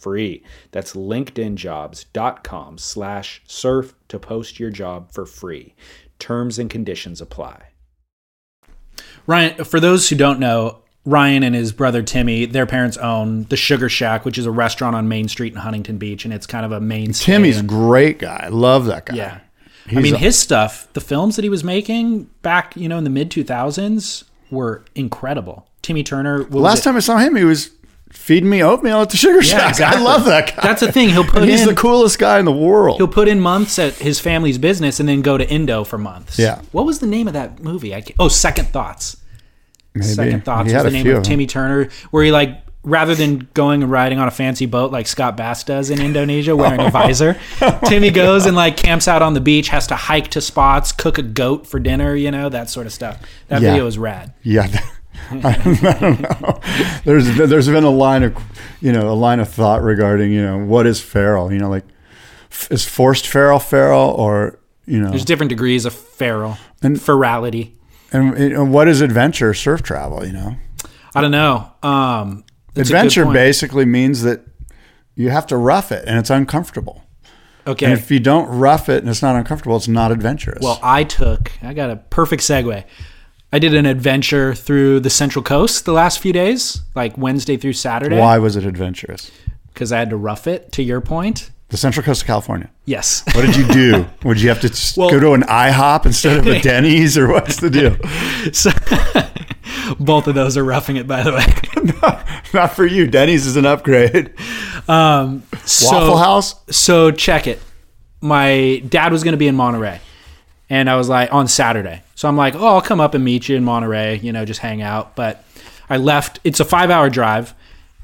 free. That's linkedinjobs.com slash surf to post your job for free. Terms and conditions apply. Ryan, for those who don't know, Ryan and his brother Timmy, their parents own the Sugar Shack, which is a restaurant on Main Street in Huntington Beach, and it's kind of a main. Timmy's a great guy. I love that guy. yeah. I mean, a- his stuff, the films that he was making back, you know, in the mid two thousands were incredible. Timmy Turner. Last time I saw him, he was feeding me oatmeal at the Sugar Shack. exactly. I love that guy. That's the thing. He'll put he's in the coolest guy in the world. he'll put in months at his family's business and then go to Indo for months. Yeah. What was the name of that movie? I oh, Second Thoughts. Maybe. Second Thoughts was the name few of. Timmy Turner, where he like rather than going and riding on a fancy boat like Scott Bass does in Indonesia wearing a oh. visor, Timmy goes and like camps out on the beach, has to hike to spots, cook a goat for dinner, you know, that sort of stuff. That Yeah. video is rad. Yeah, I don't know. There's there's been a line of you know a line of thought regarding you know what is feral. You know, like f- is forced feral feral or you know There's different degrees of feral And- ferality. and, and what is adventure surf travel? You know, I don't know. Um, that's a good adventure basically means that you have to rough it and it's uncomfortable. Okay. And if you don't rough it and it's not uncomfortable, it's not adventurous. Well, I took, I got a perfect segue. I did an adventure through the Central Coast the last few days, like Wednesday through Saturday, why was it adventurous? because I had to rough it. To your point, The Central Coast of California. yes. What did you do? Would you have to Well- go to an IHOP instead of a Denny's, or what's the deal? so, both of those are roughing it, by the way. Not for you. Denny's is an upgrade. Um, so, Waffle House. So check it. My dad was going to be in Monterey, and I was like on Saturday. So I'm like, oh, I'll come up and meet you in Monterey. You know, just hang out. But I left. It's a five hour drive.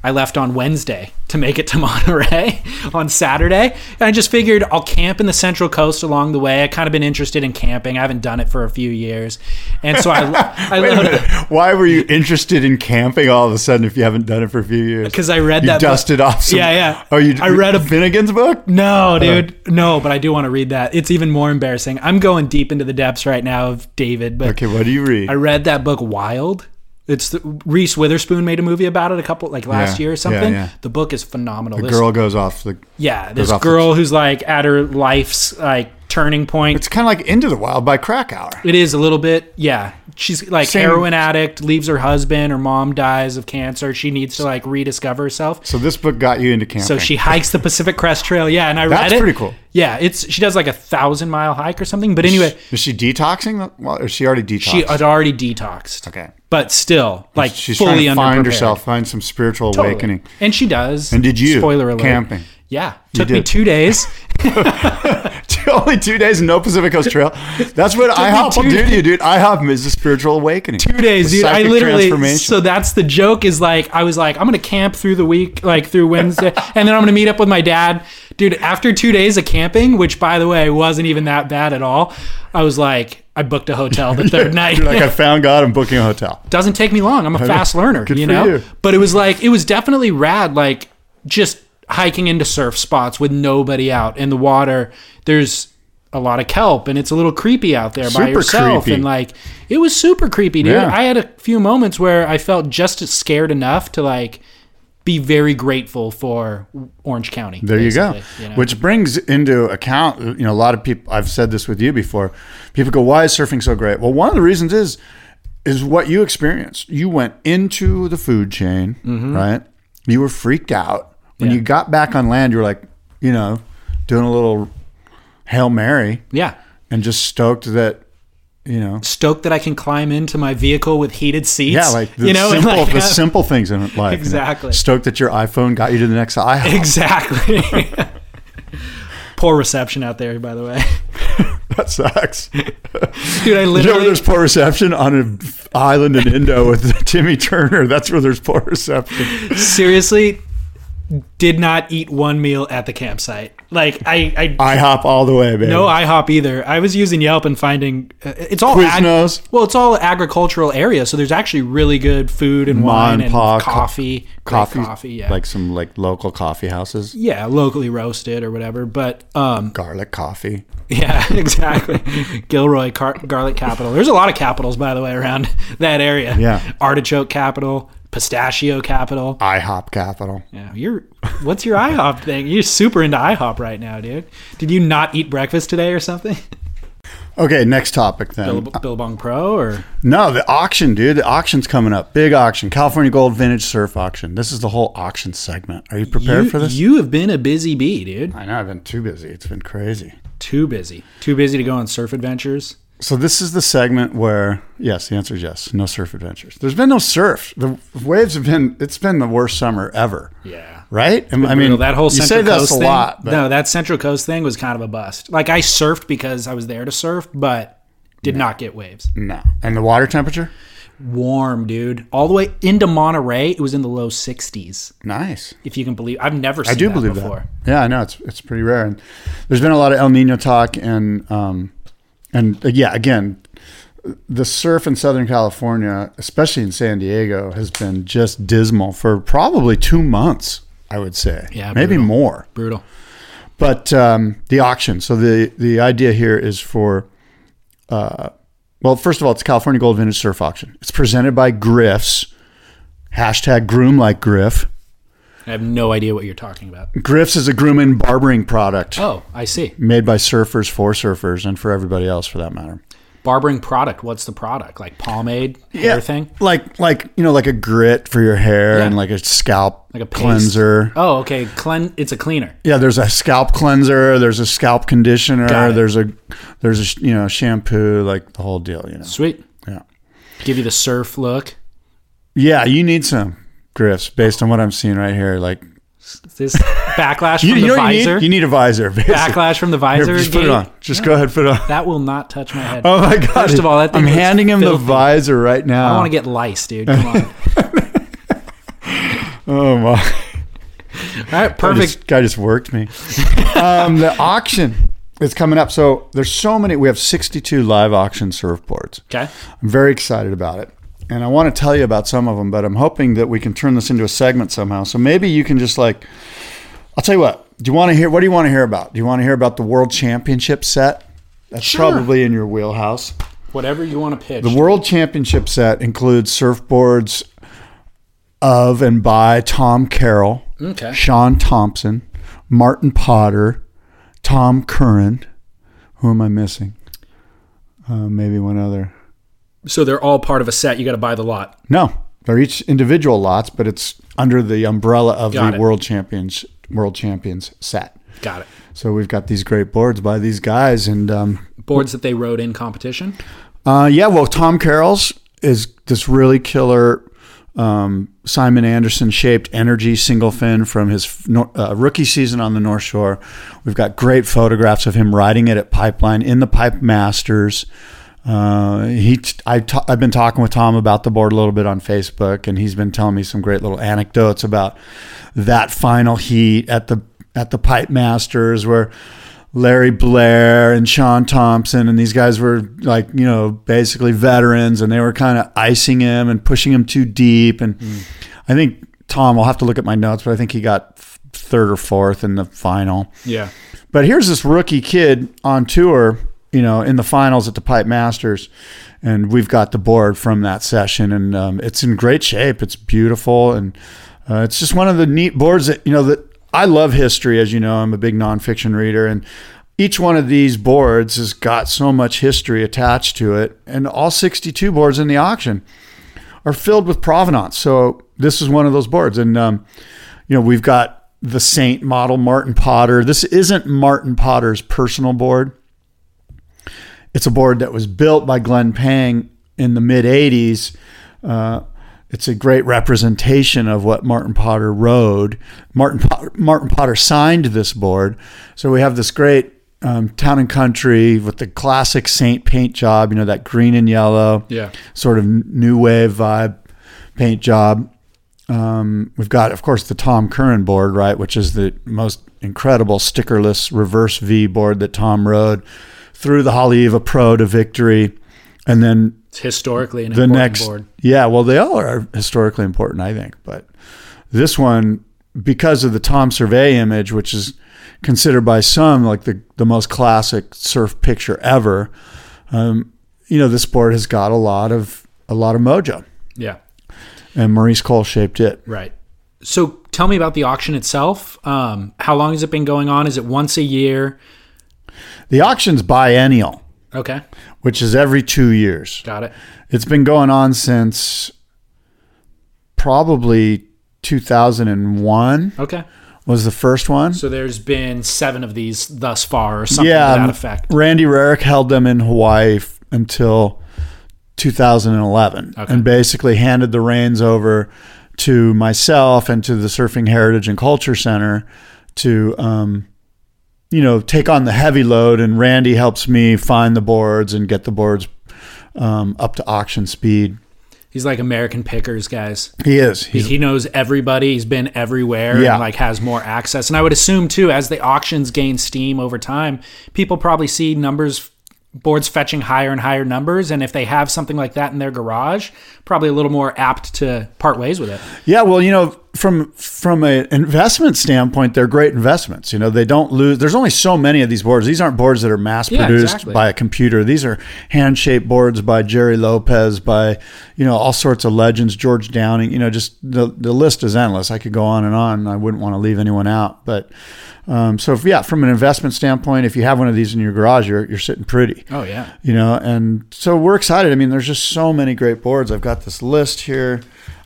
I left on Wednesday to make it to Monterey on Saturday. And I just figured I'll camp in the Central Coast along the way. I kind of been interested in camping. I haven't done it for a few years. And so I, I a. Why were you interested in camping all of a sudden if you haven't done it for a few years? because I read you that book. dusted off some. Yeah, yeah. Oh, you. I read a Finnegan's book. No, dude. No, but I do want to read that. It's even more embarrassing. I'm going deep into the depths right now of David, but Okay, what do you read? I read that book Wild. It's the, Reese Witherspoon made a movie about it a couple like last Yeah, year or something. yeah. The book is phenomenal. the This- girl goes off the. yeah, this off the- girl who's like at her life's like turning point. It's kind of like Into the Wild by Krakauer. It is a little bit, yeah. She's like Same- heroin addict, leaves her husband, her mom dies of cancer. She needs to like rediscover herself. So this book got you into camping. So she hikes the Pacific Crest Trail. Yeah, and I That's read it. pretty cool. Yeah, it's she does like a thousand mile hike or something. But anyway, Is she detoxing? Well, or is she already detoxed? she had already detoxed. Okay. But still, like She's fully trying to find herself, find some spiritual Totally. awakening. And she does. And did you? Spoiler alert. Camping. Yeah. Took me two days. Only two days and no Pacific Coast Trail. That's what IHOP will do to you, dude. IHOP is a spiritual awakening. two days, dude. I literally. So that's the joke. Is like I was like I'm gonna camp through the week, like through Wednesday, and then I'm gonna meet up with my dad, dude. After two days of camping, which by the way wasn't even that bad at all, I was like I booked a hotel the third night. You're like, I found God. I'm booking a hotel. doesn't take me long. I'm a fast learner, Good you know. you. But it was like it was definitely rad. Like just hiking into surf spots with nobody out in the water. There's a lot of kelp and it's a little creepy out there by Super yourself. creepy. And like it was super creepy, dude. Yeah. I had a few moments where I felt just scared enough to like be very grateful for Orange County. There you go. basically, know? Which brings into account, you know, a lot of people. I've said this with you before. People go, "Why is surfing so great?" Well, one of the reasons is is what you experienced. You went into the food chain, mm-hmm. right? You were freaked out when. Yeah. you got back on land. You were like, you know, doing a little hail mary yeah. and just stoked that, you know, Stoked that I can climb into my vehicle with heated seats. yeah, like the you know, simple, like, the uh, simple things in life. you know. Exactly. Stoked that your iPhone got you to the next IHOP. Exactly. Poor reception out there, by the way. that sucks. Dude, I literally You know where there's poor reception on an island in Indo with Timmy Turner. That's where there's poor reception. seriously did not eat one meal at the campsite. Like I, I IHOP all the way, baby. no IHOP either. I was using Yelp and finding uh, it's all Quiznos. well, it's all agricultural area, so there's actually really good food and wine and and coffee, Great coffee, coffee, yeah, like some like local coffee houses, yeah, locally roasted or whatever. But um, garlic coffee. Yeah, exactly. Gilroy car- garlic capital. There's a lot of capitals, by the way, around that area. Yeah. artichoke capital, pistachio capital. IHOP capital. Yeah, you're. What's your IHOP thing? You're super into IHOP right now, dude. Did you not eat breakfast today or something? Okay, next topic then. Bill, Billabong Pro or No, the auction, dude. The auction's coming up. Big auction. California Gold Vintage Surf Auction. This is the whole auction segment. Are you prepared you, for this? You have been a busy bee, dude. I know I've been too busy. It's been crazy. Too busy. Too busy to go on surf adventures. So this is the segment where yes, the answer is yes. No surf adventures. There's been no surf. The waves have been. It's been the worst summer ever. Yeah. Right? I mean, Brutal. that whole you Central say that's Coast a thing. lot, but no, that Central Coast thing was kind of a bust. Like I surfed because I was there to surf, but did not get waves. no. And the water temperature? Warm, dude. All the way into Monterey, it was in the low 60s. Nice. If you can believe, I've never seen I do that believe before. that. Yeah, I know it's it's pretty rare, and there's been a lot of El Nino talk, and um, and uh, yeah, again, the surf in Southern California, especially in San Diego, has been just dismal for probably two months. I would say, Yeah, maybe brutal. more. Brutal. But um, the auction. So the the idea here is for, uh, well, first of all, it's California Gold Vintage Surf Auction. It's presented by Griffs. Hashtag groom like Griff. I have no idea what you're talking about. Griffs is a groom and barbering product Oh, I see. made by surfers for surfers and for everybody else for that matter. Barbering product. What's the product? Like pomade hair thing? Like like you know like a grit for your hair Yeah. and like a scalp Like a paste. cleanser. Oh, okay. Clean. It's a cleaner. Yeah, there's a scalp cleanser, there's a scalp conditioner, there's a there's a you know shampoo, like the whole deal, you know. Sweet. Yeah. Give you the surf look. Yeah, you need some griffs based on what I'm seeing right here. Like This backlash you, from you the what you visor. need? You need a visor. basically. backlash from the Here, visor. just put it on. Just go ahead, put it on. That will not touch my head. Oh my god! First of all, I'm handing him filthy. the visor right now. I want to get lice, dude. Come on. Oh my! All right, Guy perfect. just, guy just worked me. um, the auction is coming up. So there's so many. We have 62 live auction surfboards. Okay. I'm very excited about it. And I want to tell you about some of them, but I'm hoping that we can turn this into a segment somehow. So maybe you can just like, I'll tell you what. Do you want to hear? What do you want to hear about? Do you want to hear about the World Championship set? That's Sure. probably in your wheelhouse. Whatever you want to pitch. The World Championship set includes surfboards of and by Tom Carroll, Okay. Shaun Tomson, Martin Potter, Tom Curren. Who am I missing? Uh, maybe one other. So they're all part of a set. You got to buy the lot. No, they're each individual lots, but it's under the umbrella of Got the it. World Champions World Champions set. Got it. So we've got these great boards by these guys, and um, Boards that they rode in competition. uh, yeah, well, Tom Carroll's is this really killer um, Simon Anderson shaped energy single fin from his uh, rookie season on the North Shore. We've got great photographs of him riding it at Pipeline in the Pipe Masters. Uh, he, I t- I've been talking with Tom about the board a little bit on Facebook, and he's been telling me some great little anecdotes about that final heat at the at the Pipe Masters where Larry Blair and Shaun Tomson and these guys were like you know basically veterans, and they were kind of icing him and pushing him too deep. And I think Tom, I'll have to look at my notes, but I think he got third or fourth in the final. Yeah. But here's this rookie kid on tour, you know, in the finals at the Pipe Masters, and we've got the board from that session, and um, it's in great shape. It's beautiful, and uh, it's just one of the neat boards that you know that I love history, as you know. I'm a big nonfiction reader, and each one of these boards has got so much history attached to it, and all 62 boards in the auction are filled with provenance. So this is one of those boards, and um, you know we've got the Saint model Martin Potter. This isn't Martin Potter's personal board. It's a board that was built by Glenn Pang in the mid 80s. Uh, it's a great representation of what Martin Potter rode. Martin Potter, Martin Potter signed this board. So we have this great um, town and country with the classic Saint paint job, you know, that green and yellow, Yeah. sort of new wave vibe paint job. Um, we've got, of course, the Tom Curren board, right, which is the most incredible stickerless reverse V board that Tom rode through the Haleiwa Pro to victory. And then It's historically an the important next board. yeah well they all are historically important i think but this one because of the Tom Servais image which is considered by some like the, the most classic surf picture ever um, you know this board has got a lot of a lot of mojo Yeah. and maurice cole shaped it Right. So tell me about the auction itself. Um, how long has it been going on? Is it once a year? The auction's biennial Okay. which is every two years Got it. it's been going on since probably 2001 Okay. was the first one So there's been seven of these thus far, or something yeah, to that effect. Randy Rarick held them in Hawaii f- until 2011, Okay. and basically handed the reins over to myself and to the Surfing Heritage and Culture Center to, um, you know, take on the heavy load. And Randy helps me find the boards and get the boards um, up to auction speed. He's like American Pickers, guys. He is. He's he knows everybody. He's been everywhere Yeah. and like has more access. And I would assume too, as the auctions gain steam over time, people probably see numbers boards fetching higher and higher numbers. And if they have something like that in their garage, probably a little more apt to part ways with it. Yeah, well, you know, from from an investment standpoint, they're great investments. You know, they don't lose. There's only so many of these boards. These aren't boards that are mass Yeah, produced exactly. by a computer. These are hand shaped boards by Gerry Lopez, by you know all sorts of legends, George Downing. You know, just the the list is endless. I could go on and on. I wouldn't want to leave anyone out, but. Um, so if, yeah, from an investment standpoint, if you have one of these in your garage, you're you're sitting pretty Oh yeah. you know and so we're excited i mean there's just so many great boards i've got this list here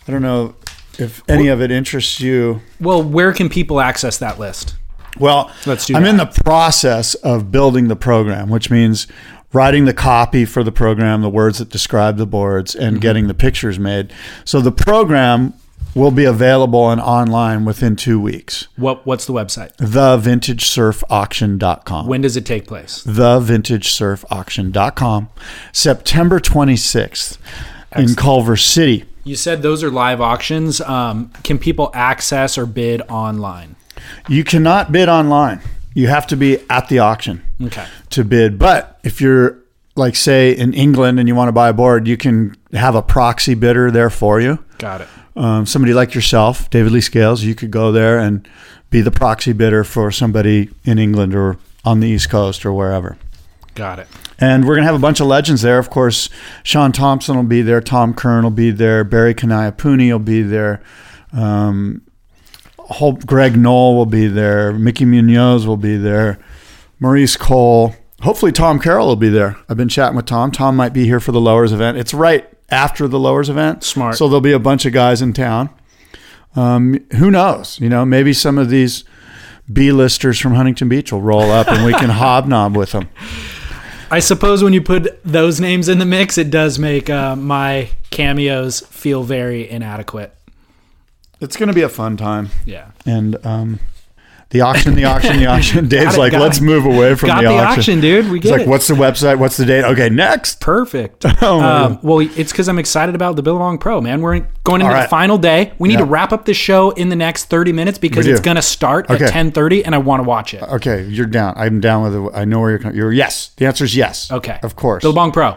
i don't know if any of it interests you Well, where can people access that list? well Let's do i'm that. in the process of building the program which means writing the copy for the program the words that describe the boards and Mm-hmm. getting the pictures made so the program will be available and online within two weeks What What's the website? thevintagesurfauction.com When does it take place? thevintagesurfauction.com september 26th in culver city You said those are live auctions. Um, can people access or bid online? You cannot bid online. You have to be at the auction Okay. to bid. But if you're like say in England and you want to buy a board, you can have a proxy bidder there for you. Got it. Um, somebody like yourself, David Lee Scales, you could go there and be the proxy bidder for somebody in England or on the East Coast or wherever. Got it. And we're going to have a bunch of legends there. Of course, Shaun Tomson will be there. Tom Curren will be there. Barry Kanaiaupuni will be there. Um, whole, Greg Noll will be there. Mickey Munoz will be there. Maurice Cole. Hopefully, Tom Carroll will be there. I've been chatting with Tom. Tom might be here for the Lowers event. It's right after the Lowers event. Smart. So there'll be a bunch of guys in town. Um, who knows? You know, maybe some of these B-listers from Huntington Beach will roll up and we can hobnob with them. I suppose when you put those names in the mix, it does make uh, my cameos feel very inadequate. It's going to be a fun time. Yeah. And um, the auction, the auction, the auction. Dave's it, like, let's it. move away from Got the, the auction. auction, dude. We He's get like, it. what's the website? What's the date? Okay, next. Perfect. Oh, um, well, it's because I'm excited about the Billabong Pro, man. We're going into All the final day. We need Yeah. to wrap up the show in the next 30 minutes because it's going to start Okay. at 10:30, and I want to watch it. Okay, you're down. I'm down with it. I know where you're coming. You're yes. The answer is yes. Okay. Of course. Billabong Pro.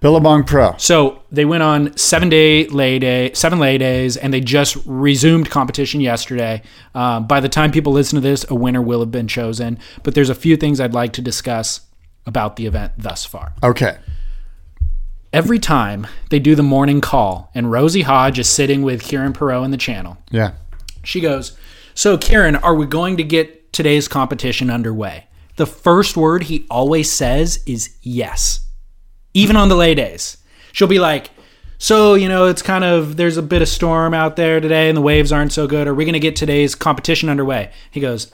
Billabong Pro. So they went on seven day lay day, seven lay days, and they just resumed competition yesterday. Um, by the time people listen to this, a winner will have been chosen. But there's a few things I'd like to discuss about the event thus far. Okay. Every time they do the morning call, and Rosie Hodge is sitting with Kieren Perrow in the channel, Yeah. she goes, So, Kieren, are we going to get today's competition underway? The first word he always says is yes, even on the lay days. She'll be like, So, you know, it's kind of, there's a bit of storm out there today and the waves aren't so good. Are we going to get today's competition underway? He goes,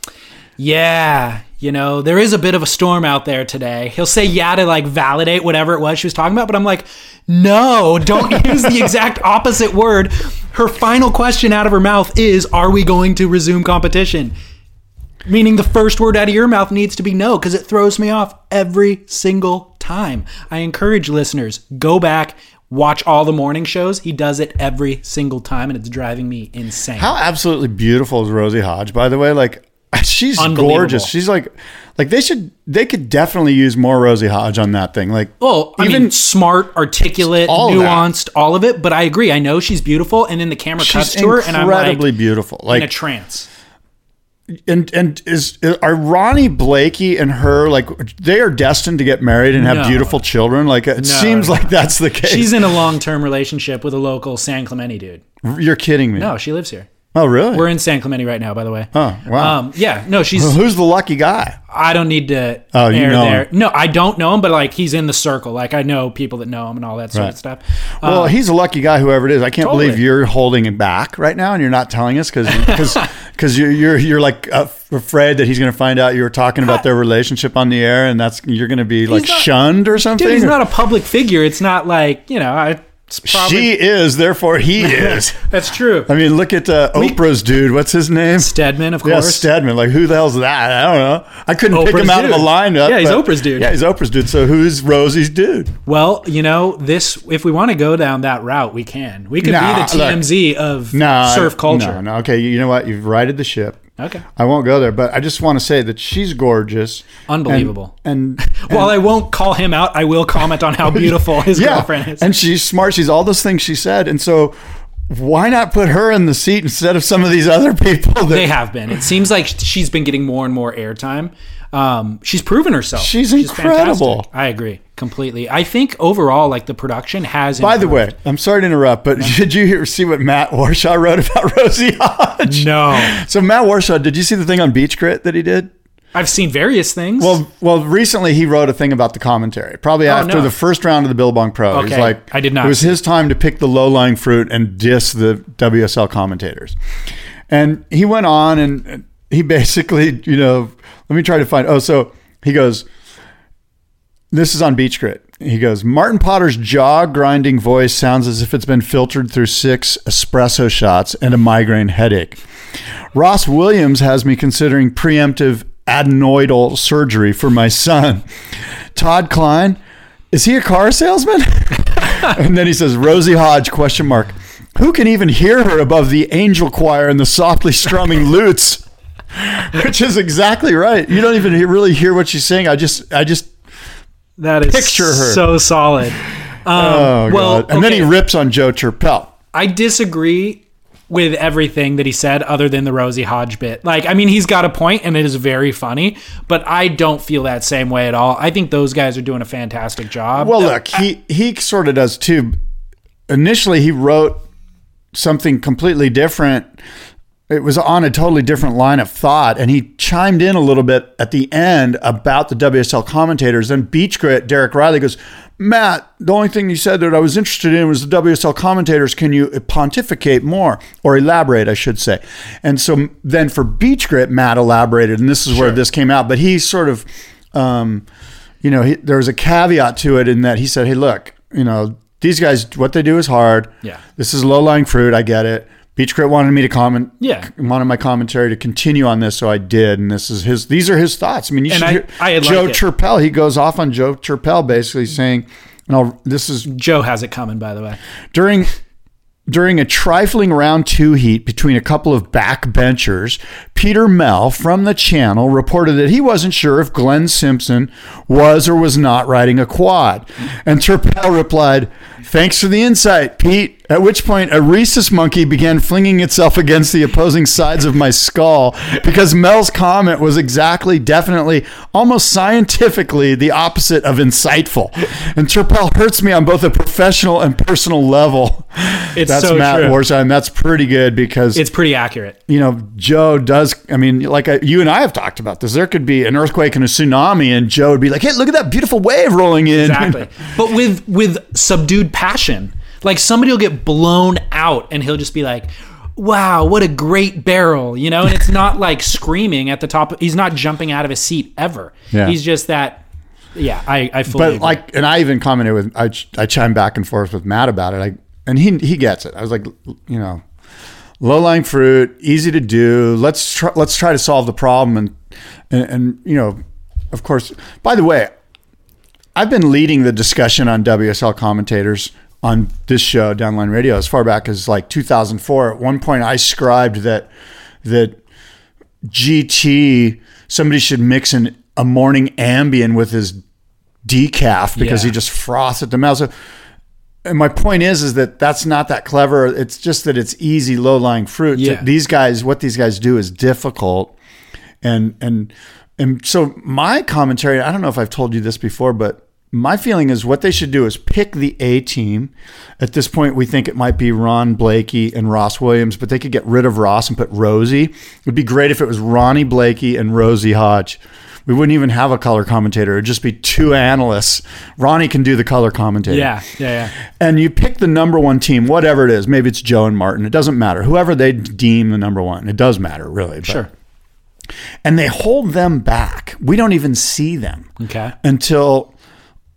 Yeah, you know, there is a bit of a storm out there today. He'll say yeah to like validate whatever it was she was talking about, but I'm like, no, don't use the exact opposite word. Her final question out of her mouth is, Are we going to resume competition? Meaning the first word out of your mouth needs to be no, because it throws me off every single time. I encourage listeners, go back, watch all the morning shows. He does it every single time, and it's driving me insane. How absolutely beautiful is Rosie Hodge, by the way? Like she's gorgeous. She's like like they should they could definitely use more Rosie Hodge on that thing. Like Well, I even mean, smart, articulate, All nuanced, all of it. But I agree. I know she's beautiful, and then the camera cuts to her, and I'm incredibly like beautiful. Like in a trance. And and is are Ronnie Blakey and her like they are destined to get married and have No. beautiful children? Like it seems no. like that's the case. She's in a long-term relationship with a local San Clemente dude. You're kidding me. No, she lives here. Oh really? We're in San Clemente right now, by the way. Oh, wow. Um, yeah, no, she's. Who's the lucky guy? I don't need to. Oh, you air know there. him. No, I don't know him, but like he's in the circle. Like I know people that know him and all that sort Right. of stuff. Well, Um, he's a lucky guy, whoever it is. I can't Totally. believe you're holding it back right now and you're not telling us because because you're, you're you're like uh, afraid that he's going to find out you were talking about their relationship on the air and that's you're going to be like not- shunned or something. dude, he's not a public figure. It's not like you know. I, probably, she is, therefore he is. That's true. I mean, look at uh, Oprah's dude. What's his name? Stedman, of course. Yeah. Stedman. Like, who the hell's that? I don't know. I couldn't pick Oprah's him out of dude. a lineup. Yeah, he's but- Oprah's dude. Yeah, he's Oprah's dude. So who's Rosie's dude? Well, you know, this if we want to go down that route, we can. We could Nah, be the look. TMZ of No, surf culture. No, no. Okay, you know what? You've righted the ship. Okay. I won't go there, but I just want to say that she's gorgeous, Unbelievable. and, and While I won't call him out, I will comment on how beautiful his yeah, girlfriend is. and she's smart. She's all those things she said, and so why not put her in the seat instead of some of these other people? That they have been. It seems like she's been getting more and more airtime. Um, she's proven herself. She's incredible. fantastic. I agree completely. I think overall, like the production has. By the way. I'm sorry to interrupt, but did you hear, see what Matt Warshaw wrote about Rosie Hodge? no, So Matt Warshaw, did you see the thing on Beach Grit that he did? I've seen various things. Well, well, recently he wrote a thing about the commentary. Probably after Oh, no. the first round of the Billabong Pro. He's Okay. like, I did not It was his time to pick the low lying fruit and diss the WSL commentators. And he went on and he basically, you know, let me try to find. Oh, so he goes. This is on Beach Grit. He goes, Martin Potter's jaw grinding voice sounds as if it's been filtered through six espresso shots and a migraine headache. Ross Williams has me considering preemptive adenoidal surgery for my son. Todd Kline, is he a car salesman? and then he says, Rosie Hodge, question mark. Who can even hear her above the angel choir and the softly strumming lutes? Which is exactly right. You don't even really hear what she's saying. I just, I just, that is picture her. so solid. Um, oh well, god. And then he rips on Joe Turpel. I disagree with everything that he said other than the Rosie Hodge bit. Like, I mean, he's got a point and it is very funny, but I don't feel that same way at all. I think those guys are doing a fantastic job. Well, look, he he sort of does too. Initially, he wrote something completely different. It was on a totally different line of thought, and he chimed in a little bit at the end about the WSL commentators. Then Beach Grit, Derek Rielly goes, Matt, the only thing you said that I was interested in was the WSL commentators. Can you pontificate more or elaborate, I should say? And so then for Beach Grit, Matt elaborated, and this is where this came out. But he sort of, um, you know, he, there was a caveat to it in that he said, "Hey, look, you know, these guys, what they do is hard. Yeah. this is low lying fruit. I get it, Beach Grit wanted me to comment. Yeah. wanted my commentary to continue on this, so I did. And this is his. These are his thoughts. I mean, you And should I- hear I Joe liked it. Turpel. He goes off on Joe Turpel, basically saying, "No, this is Joe has it coming, by the way. during." During a trifling round two heat between a couple of backbenchers, Peter Mel from the channel reported that he wasn't sure if Glenn Simpson was or was not riding a quad. And Turpel replied, Thanks for the insight, Pete. At which point, a rhesus monkey began flinging itself against the opposing sides of my skull because Mel's comment was exactly, definitely, almost scientifically the opposite of insightful. And Turpel hurts me on both a professional and personal level. It's That's so Matt true. Warshaw. That's pretty good because It's pretty accurate. you know, Joe does. I mean, like I, you and I have talked about this. There could be an earthquake and a tsunami, and Joe would be like, "Hey, look at that beautiful wave rolling in." Exactly. but with with subdued passion. Like somebody will get blown out and he'll just be like, Wow, what a great barrel, you know? And it's not like screaming at the top. He's not jumping out of his seat ever. Yeah. He's just that. Yeah, I, I fully but agree. like, and I even commented with I, I chimed back and forth with Matt about it. I, and he he gets it. I was like, you know, low lying fruit, easy to do. Let's try, let's try to solve the problem. And, and and you know, of course. By the way, I've been leading the discussion on WSL commentators on this show, Downline Radio, as far back as like 2004. At one point, I scribed that that GT somebody should mix an, a morning Ambien with his decaf because Yeah. he just froths at the mouth. So, and my point is, is that that's not that clever. It's just that it's easy, low lying fruit. Yeah. These guys, what these guys do is difficult, and and and so my commentary. I don't know if I've told you this before, but my feeling is what they should do is pick the A team. At this point, we think it might be Ron Blakey and Ross Williams, but they could get rid of Ross and put Rosie. It would be great if it was Ronnie Blakey and Rosie Hodge. We wouldn't even have a color commentator. It'd just be two analysts. Ronnie can do the color commentator. yeah, yeah, yeah. And you pick the number one team, whatever it is. Maybe it's Joe and Martin. It doesn't matter. Whoever they deem the number one. It does matter, really. but- Sure. And they hold them back. We don't even see them Okay. until,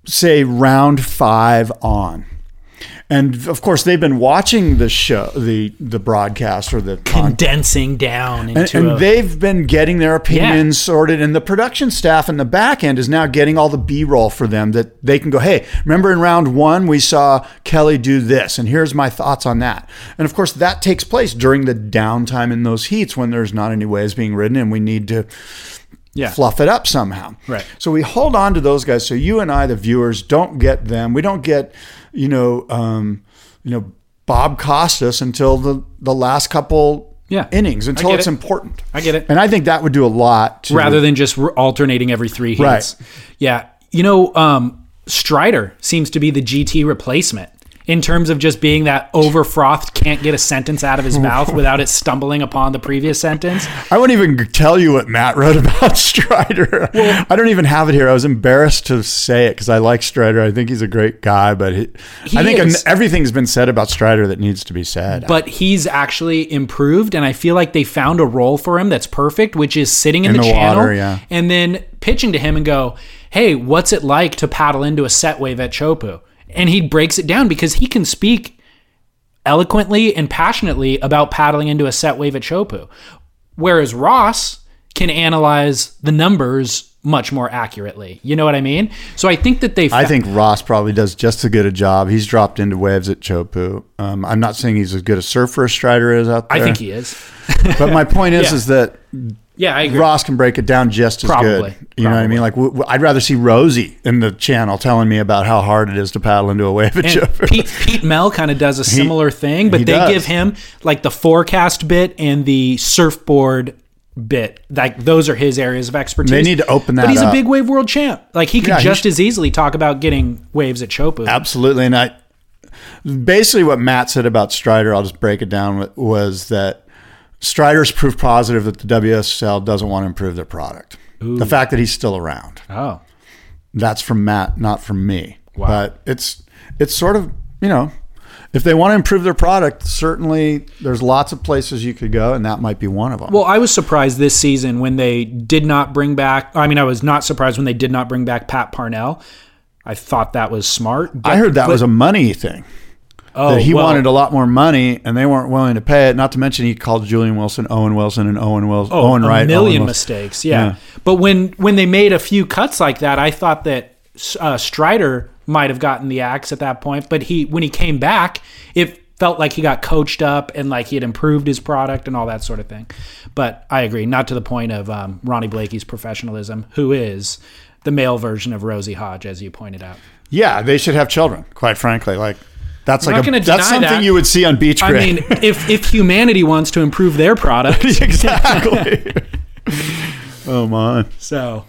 say, round five on. And of course, they've been watching the show, the the broadcast or the con- Condensing down and, into and a, they've been getting their opinions sorted and the production staff in the back end is now getting all the b-roll for them that they can go hey remember in round one we saw kelly do this and here's my thoughts on that and of course that takes place during the downtime in those heats when there's not any waves being ridden and we need to yeah. fluff it up somehow. Right. So we hold on to those guys. So you and I, the viewers, don't get them. We don't get, you know, um, you know, Bob Costas until the the last couple Yeah. innings until it's it. important. I get it. And I think that would do a lot to rather than just alternating every three hits. Right. Yeah. You know, um, Strider seems to be the GT replacement in terms of just being that over frothed, can't get a sentence out of his mouth without it stumbling upon the previous sentence. I won't even tell you what Matt wrote about Strider. I don't even have it here. I was embarrassed to say it because I like Strider. I think he's a great guy, but he, He I think is. everything's been said about Strider that needs to be said. But he's actually improved, and I feel like they found a role for him that's perfect, which is sitting in, In the, the channel water, yeah. and then pitching to him and go, "Hey, what's it like to paddle into a set wave at Chopu?" And he breaks it down because he can speak eloquently and passionately about paddling into a set wave at Chopu, whereas Ross can analyze the numbers much more accurately. You know what I mean? So I think that they. I think Ross probably does just as good a job. He's dropped into waves at Chopu. Um, I'm not saying he's as good a surfer as Strider is out there. I think he is. But my point is, Yeah. is that Yeah, I agree. Ross can break it down just as Probably. good. You know what I mean? Like w- w- I'd rather see Rosie in the channel telling me about how hard it is to paddle into a wave at And Chopu. Pete, Pete Mel kind of does a similar thing, but they does. give him like the forecast bit and the surfboard bit. Like those are his areas of expertise. They need to open that But he's up. a big wave world champ. Like he could Yeah, he just should- as easily talk about getting waves at Chopu. Absolutely. And I basically what Matt said about Strider, I'll just break it down, was that Strider's proof positive that the WSL doesn't want to improve their product. The fact that he's still around. Oh, That's from Matt, not from me. Wow. But it's it's sort of you know, if they want to improve their product, certainly there's lots of places you could go, and that might be one of them. well, I was surprised this season when they did not bring back. I mean, I was not surprised when they did not bring back Pat Parnell. I thought that was smart. I heard that but- was a money thing. Oh, that he well- wanted a lot more money and they weren't willing to pay it. Not to mention he called Julian Wilson Owen Wilson and Owen Wilson Oh, Owen a Wright. million Owen mistakes. Yeah. Yeah. but when when they made a few cuts like that, I thought that uh, Strider might have gotten the axe at that point. But he when he came back, it felt like he got coached up and like he had improved his product and all that sort of thing. But I agree, not to the point of um, Ronnie Blakey's professionalism, who is the male version of Rosie Hodge, as you pointed out. Yeah, they should have children. Quite frankly, like that's I'm like not a, gonna that's something that. you would see on Beach I mean, if if humanity wants to improve their product, exactly. oh my. So,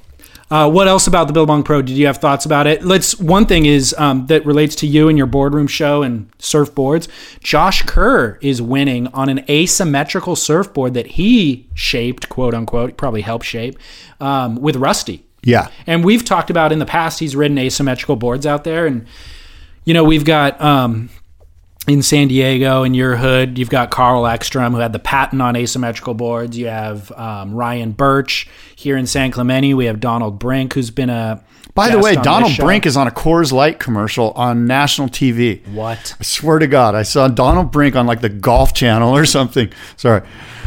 uh, what else about the Billabong Pro? Did you have thoughts about it? Let's. One thing is um, that relates to you and your boardroom show and surfboards. Josh Kerr is winning on an asymmetrical surfboard that he shaped, quote unquote, probably helped shape um, with Rusty. Yeah. And we've talked about in the past, he's ridden asymmetrical boards out there. And, you know, we've got um, in San Diego, in your hood, you've got Carl Ekstrom, who had the patent on asymmetrical boards. You have um, Ryan Burch. Here in San Clemente, we have Donald Brink, who's been a. By the way, Donald. Brink is on a Coors Light commercial on national TV. What? I swear to God, I saw Donald Brink on like the Golf Channel or something. Sorry,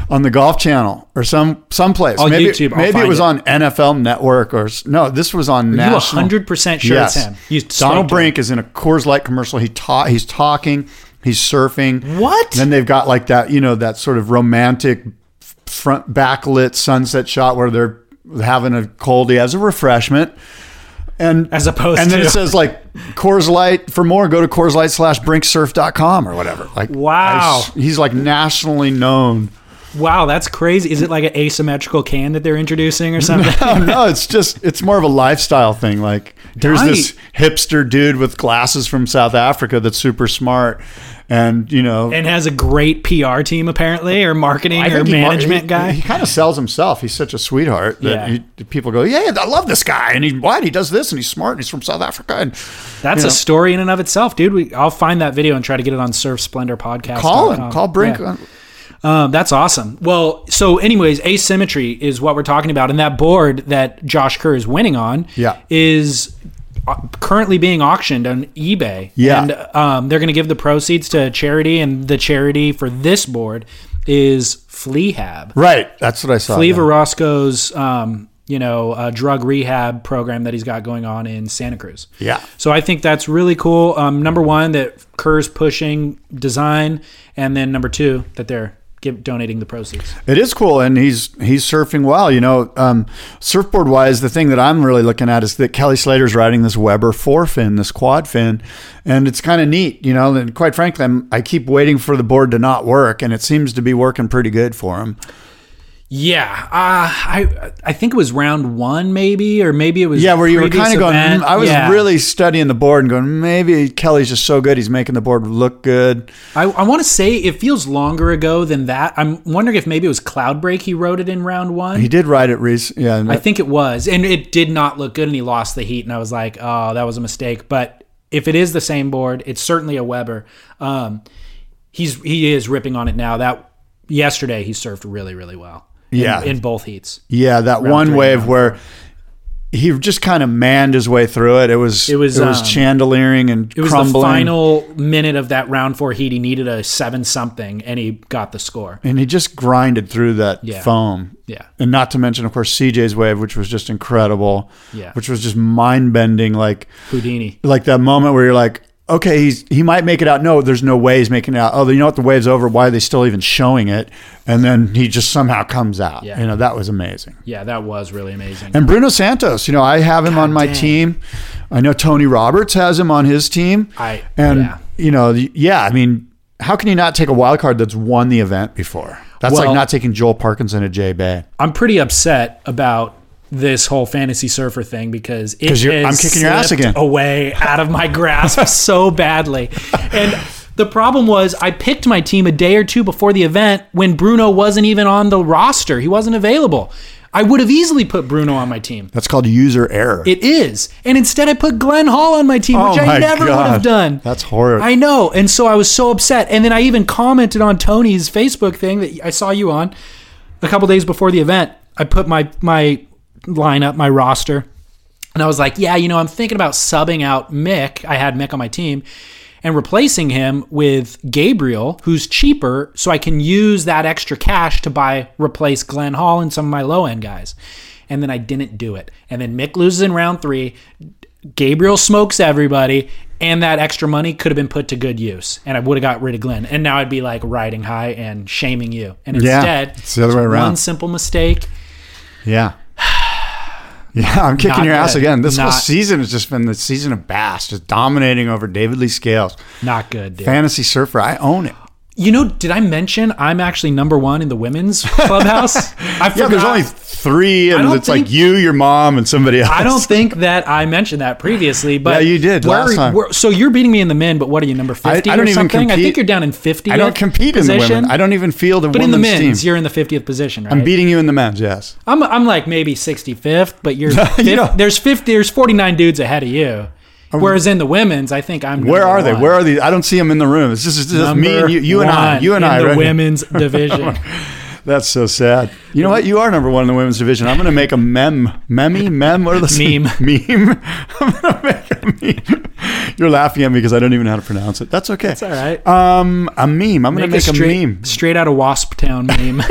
on the Golf Channel or some someplace. On maybe YouTube, I'll maybe it was it. on NFL Network or no. This was on you national. 100% sure it's him? You Donald to him. Brink is in a Coors Light commercial. He ta- He's talking. He's surfing. What? Then they've got like that, you know, that sort of romantic front backlit sunset shot where they're having a coldie as a refreshment. And As opposed and then it says like Coors Light for more, go to Coors Light slash brinksurf.com or whatever. Like Wow. I- he's like nationally known. Wow, that's crazy. Is it like an asymmetrical can that they're introducing or something? Oh no, it's just it's more of a lifestyle thing. Like here's this hipster dude with glasses from South Africa that's super smart. And you know and has a great PR team, apparently, or marketing or think he mar- management he, guy. He, kind of sells himself. He's such a sweetheart that Yeah. he, people go, "Yeah, I love this guy." And he what? He does this, and he's smart, and he's from South Africa. And That's you a know. story in and of itself, dude. We, I'll find that video and try to get it on Surf Splendor podcast. call him, call Brink. Yeah. Um, that's awesome. Well, so anyways, asymmetry is what we're talking about, and that board that Josh Kerr is winning on, Yeah. is uh, currently being auctioned on eBay. Yeah. and um, they're going to give the proceeds to charity, and the charity for this board is FleaHab. Right, that's what I saw. Yeah. Virostko's, um, you know, uh, drug rehab program that he's got going on in Santa Cruz. Yeah. So I think that's really cool. Um, number one, that Kerr's pushing design, and then number two, that they're give, donating the proceeds. It is cool, and he's he's surfing well. You know, um, surfboard wise, the thing that I'm really looking at is that Kelly Slater's riding this Weber four fin, this quad fin, and it's kind of neat. You know, and quite frankly, I'm, I keep waiting for the board to not work, and it seems to be working pretty good for him. Yeah, uh, I I think it was round one, maybe, or maybe it was Yeah, where you were kind of going. "Mm," I was Yeah. really studying the board and going, maybe Kelly's just so good, he's making the board look good. I, I want to say it feels longer ago than that. I'm wondering if maybe it was Cloudbreak He wrote it in round one. He did ride it, Reese. Yeah, I think it was, and it did not look good, and he lost the heat, and I was like, oh, that was a mistake. But if it is the same board, it's certainly a Weber. Um, he's he is ripping on it now. That yesterday he surfed really really well. In- Yeah. in, both heats. yeah, that one wave where he just kind of manned his way through it. It was It was, it was um, chandeliering and It was crumbling. the final minute of that round four heat. He needed a seven something, and he got the score. and he just grinded through that Yeah. foam. Yeah. And not to mention, of course, CJ's wave, which was just incredible. Yeah. Which was just mind bending. Like, Houdini. like that moment where you're like, okay, he's he might make it out. No, there's no way he's making it out. Oh, you know what? The wave's over. Why are they still even showing it? And then he just somehow comes out. Yeah. You know, that was amazing. Yeah, that was really amazing. And Bruno Santos, you know, I have him on my dang. team. I know Tony Roberts has him on his team. I- and yeah. you know, yeah, I mean, how can you not take a wild card that's won the event before? That's Well- like not taking Joel Parkinson at J Bay. I'm pretty upset about this whole fantasy surfer thing because it you're- I'm kicking your ass again. away out of my grasp so badly. And the problem was I picked my team a day or two before the event when Bruno wasn't even on the roster. He wasn't available. I would have easily put Bruno on my team. That's called user error. It is. And instead I put Glenn Hall on my team, Oh which I never would have done. That's horrible. I know. And so I was so upset. And then I even commented on Tony's Facebook thing that I saw you on a couple days before the event. I put my my lineup, my roster, and I was like, yeah, you know, I'm thinking about subbing out Mick. I had Mick on my team. and replacing him with Gabriel, who's cheaper, so I can use that extra cash to buy replace Glenn Hall and some of my low end guys. And then I didn't do it. And then Mick loses in round three. Gabriel smokes everybody, and that extra money could have been put to good use, and I would have got rid of Glenn. And now I'd be like riding high and shaming you. And Yeah, instead, it's the other way around. One simple mistake. Yeah. Yeah, I'm kicking Not your ass good. again. This whole season has just been the season of Bass, just dominating over David Lee Scales. Not good, dude. Fantasy Surfer, I own it. You know, did I mention I'm actually number one in the women's clubhouse? I Yeah, there's only three, and it's like you, your mom, and somebody else. I don't think that I mentioned that previously, but Yeah, you did where last time. where- so you're beating me in the men, but what are you number fifty I don't or even something? I think you're down in fifty. I don't compete in the women. I don't even field a But in the men's, team. you're in the fiftieth position, right? I'm beating you in the men's, yes. I'm, I'm like maybe 65th, but you're fif- know- there's 50 there's 49 dudes ahead of you. Whereas in the women's, I think I'm Where are they? Where are these? I don't see them in the room. It's just, it's just me and you, you and I, you and I. the right here. women's division. That's so sad. You know what? You are number one in the women's division. I'm going to make a mem, memmy, mem. What are the Meme. Meme. I'm going to make a meme. You're laughing at me because I don't even know how to pronounce it. That's okay. That's all right. Um, a meme. I'm going to make a, straight, meme. straight out of Wasp Town meme.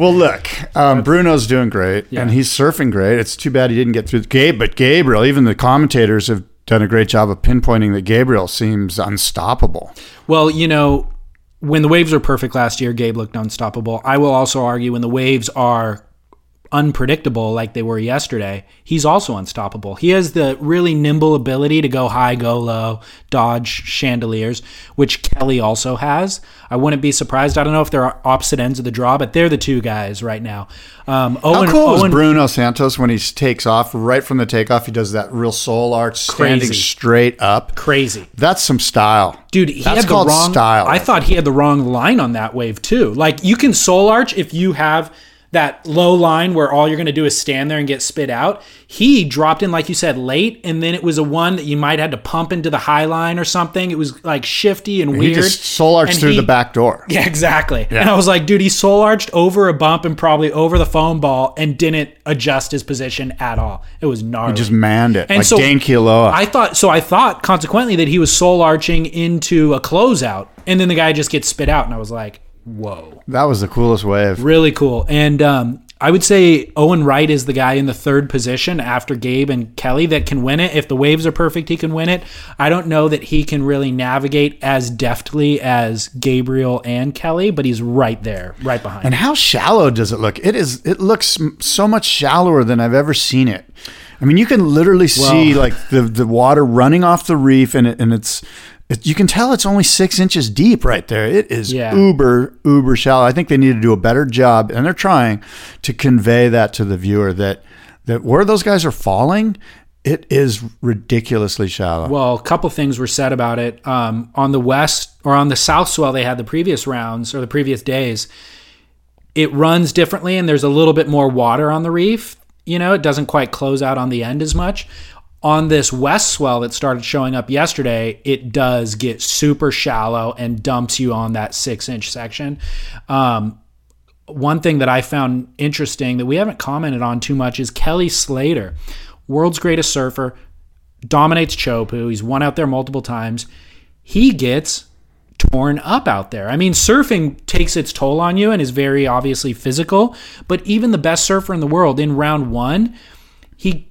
Well, look, um, Bruno's doing great, Yeah. and he's surfing great. It's too bad he didn't get through. Gabe, but Gabriel, even the commentators have done a great job of pinpointing that Gabriel seems unstoppable. well, you know, when the waves were perfect last year, Gabe looked unstoppable. I will also argue when the waves are unpredictable like they were yesterday, he's also unstoppable. He has the really nimble ability to go high, go low, dodge chandeliers, which Kelly also has. I wouldn't be surprised. I don't know if they're opposite ends of the draw, but they're the two guys right now. Um, How Owen, cool is Owen, Bruno Santos when he takes off right from the takeoff? He does that real soul arch, standing Crazy. straight up. crazy. That's some style, Dude, he That's had the wrong style. I thought he had the wrong line on that wave too. Like you can soul arch if you have that low line where all you're going to do is stand there and get spit out. He dropped in like you said late and then it was a one that you might had to pump into the high line or something. It was like shifty and He weird. just soul arched through he- the back door. Yeah, exactly. Yeah. And I was like, dude, he soul arched over a bump and probably over the foam ball and didn't adjust his position at all. It was gnarly. He just manned it And like so Dane Kealoha. I thought so. I thought consequently that he was soul arching into a closeout, and then the guy just gets spit out, and I was like, "Whoa, that was the coolest wave. really cool." And um, I would say Owen Wright is the guy in the third position after Gabe and Kelly that can win it. If the waves are perfect, he can win it. I don't know that he can really navigate as deftly as Gabriel and Kelly, but he's right there, right behind. And how shallow does it look? It is. It looks so much shallower than I've ever seen it. I mean, you can literally see Well- like the the water running off the reef, and it, and it's. It, you can tell it's only six inches deep right there. It is Yeah. uber uber shallow. I think they need to do a better job, and they're trying to convey that to the viewer that that where those guys are falling, it is ridiculously shallow. Well, a couple things were said about it. Um, on the west or on the south swell, they had the previous rounds or the previous days. It runs differently, and there's a little bit more water on the reef. You know, it doesn't quite close out on the end as much. On this west swell that started showing up yesterday, it does get super shallow and dumps you on that six inch section. Um, one thing that I found interesting that we haven't commented on too much is Kelly Slater, world's greatest surfer, dominates Chopu. He's won out there multiple times. He gets torn up out there. I mean, surfing takes its toll on you and is very obviously physical, but even the best surfer in the world in round one, he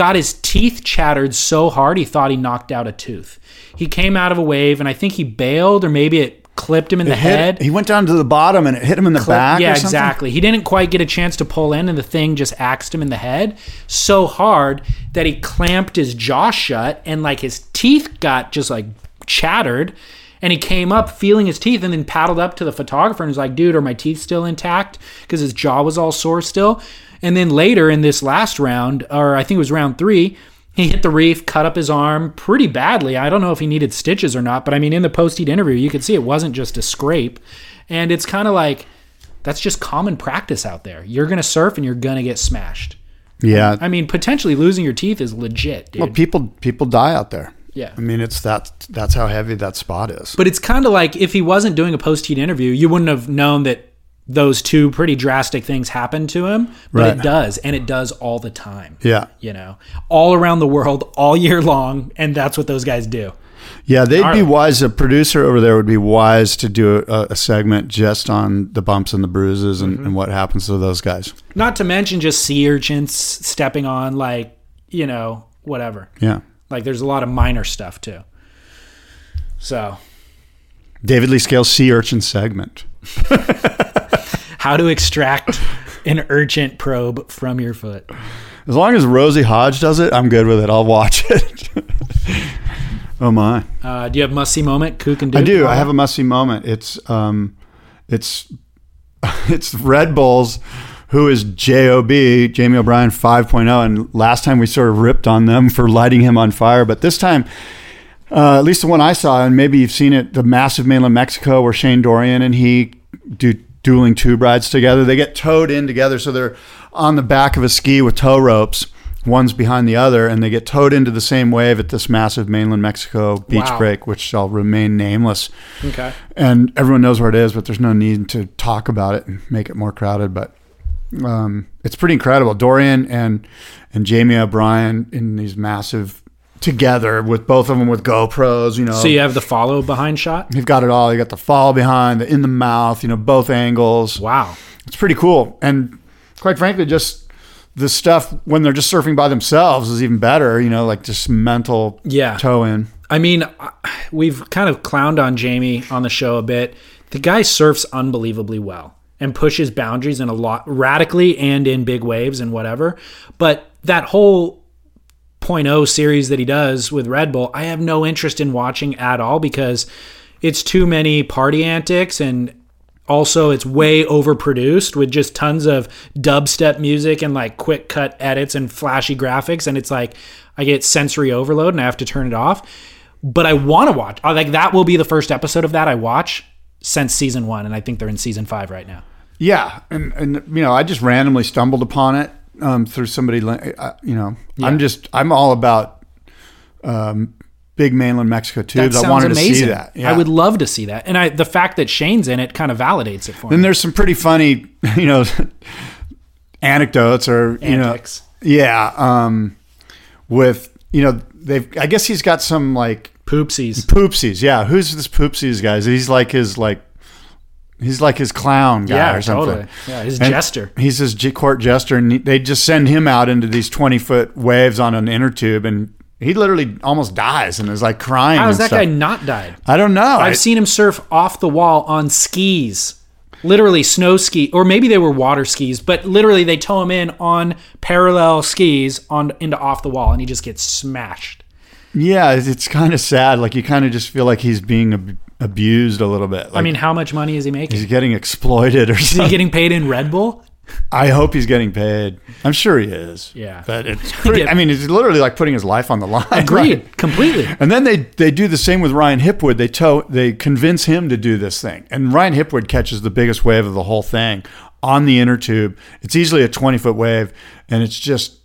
got his teeth chattered so hard he thought he knocked out a tooth. He came out of a wave and I think he bailed or maybe it clipped him in the Hit- head. he went down to the bottom and it hit him in the back. Yeah, exactly. He didn't quite get a chance to pull in, and the thing just axed him in the head so hard that he clamped his jaw shut, and like his teeth got just like chattered. And he came up feeling his teeth, and then paddled up to the photographer and was like, "Dude, are my teeth still intact?" Because his jaw was all sore still. And then later in this last round, or I think it was round three, he hit the reef, cut up his arm pretty badly. I don't know if he needed stitches or not, but I mean, in the post heat interview, you could see it wasn't just a scrape. And it's kind of like that's just common practice out there. You're going to surf and you're going to get smashed. Yeah, I mean, potentially losing your teeth is legit, dude. Well, people people die out there. Yeah. I mean it's that that's how heavy that spot is. but it's kind of like if he wasn't doing a post heat interview, you wouldn't have known that those two pretty drastic things happened to him. But Right. it does, and it does all the time. yeah. You know, all around the world, all year long, and that's what those guys do. Yeah, they'd be Gnarly. wise. A producer over there would be wise to do a, a segment just on the bumps and the bruises and, Mm-hmm. and what happens to those guys. Not to mention just sea urchins stepping on like you know whatever. Yeah. Like there's a lot of minor stuff too. So David Lee Scales Sea Urchin segment. how to extract an urgent probe from your foot? As long as Rosie Hodge does it, I'm good with it. I'll watch it. oh my. Uh, do you have must see moment? Kook and I do. I have a must see moment. It's um, it's it's Red Bulls, who is Job Jamie O'Brien 5.0, and last time we sort of ripped on them for lighting him on fire, but this time. Uh, at least the one I saw, and maybe you've seen it, the massive mainland Mexico, where Shane Dorian and he do dueling tube rides together. They get towed in together, so they're on the back of a ski with tow ropes, one's behind the other, and they get towed into the same wave at this massive mainland Mexico beach Wow. break, which shall remain nameless Okay. and everyone knows where it is, but there's no need to talk about it and make it more crowded. But um, it's pretty incredible. Dorian and and Jamie O'Brien in these massive together with both of them with GoPros. You know, So you have the follow behind shot. you've got it all. You got the follow behind, the in the mouth. You know, both angles. Wow. It's pretty cool. And quite frankly, just the stuff when they're just surfing by themselves is even better. You know, like just mental Yeah. toe in. I mean, we've kind of clowned on Jamie on the show a bit. The guy surfs unbelievably well and pushes boundaries in a lot radically and in big waves and whatever. But that whole .0 series that he does with Red Bull, I have no interest in watching at all because it's too many party antics and also it's way overproduced with just tons of dubstep music and like quick cut edits and flashy graphics and it's like I get sensory overload and I have to turn it off. But I want to watch. Like that will be the first episode of that I watch since season 1 and I think they're in season 5 right now. Yeah, and and you know, I just randomly stumbled upon it um, through somebody. li- uh, You know, I'm just I'm all about um, big mainland Mexico tubes. I wanted amazing. to see that. Yeah. I would love to see that. And I the fact that Shane's in it kind of validates it for Then me. Then there's some pretty funny, you know, anecdotes or you Antics. know, yeah, um, with you know they've. I guess he's got some like Poopsies. poopsies. Yeah, who's this poopsies guy? He's like his like. He's like his clown guy Yeah, or something. totally. Yeah, his And jester. He's his court jester, and they just send him out into these twenty foot waves on an inner tube, and he literally almost dies and is like crying. How has that stuff. guy not died? I don't know. I- I've seen him surf off the wall on skis. Literally snow ski, or maybe they were water skis, but literally they tow him in on parallel skis on into off the wall, and he just gets smashed. yeah, it's, it's kind of sad. Like you kind of just feel like he's being ab- abused a little bit. Like I mean, how much money is he making? he's getting exploited or Is he getting paid in Red Bull? I hope he's getting paid. I'm sure he is. Yeah. but it's. Pretty, I mean, it's literally like putting his life on the line. Agreed, completely. And then they they do the same with Ryan Hipwood. They tow they convince him to do this thing, and Ryan Hipwood catches the biggest wave of the whole thing on the inner tube. It's easily a twenty foot wave, and it's just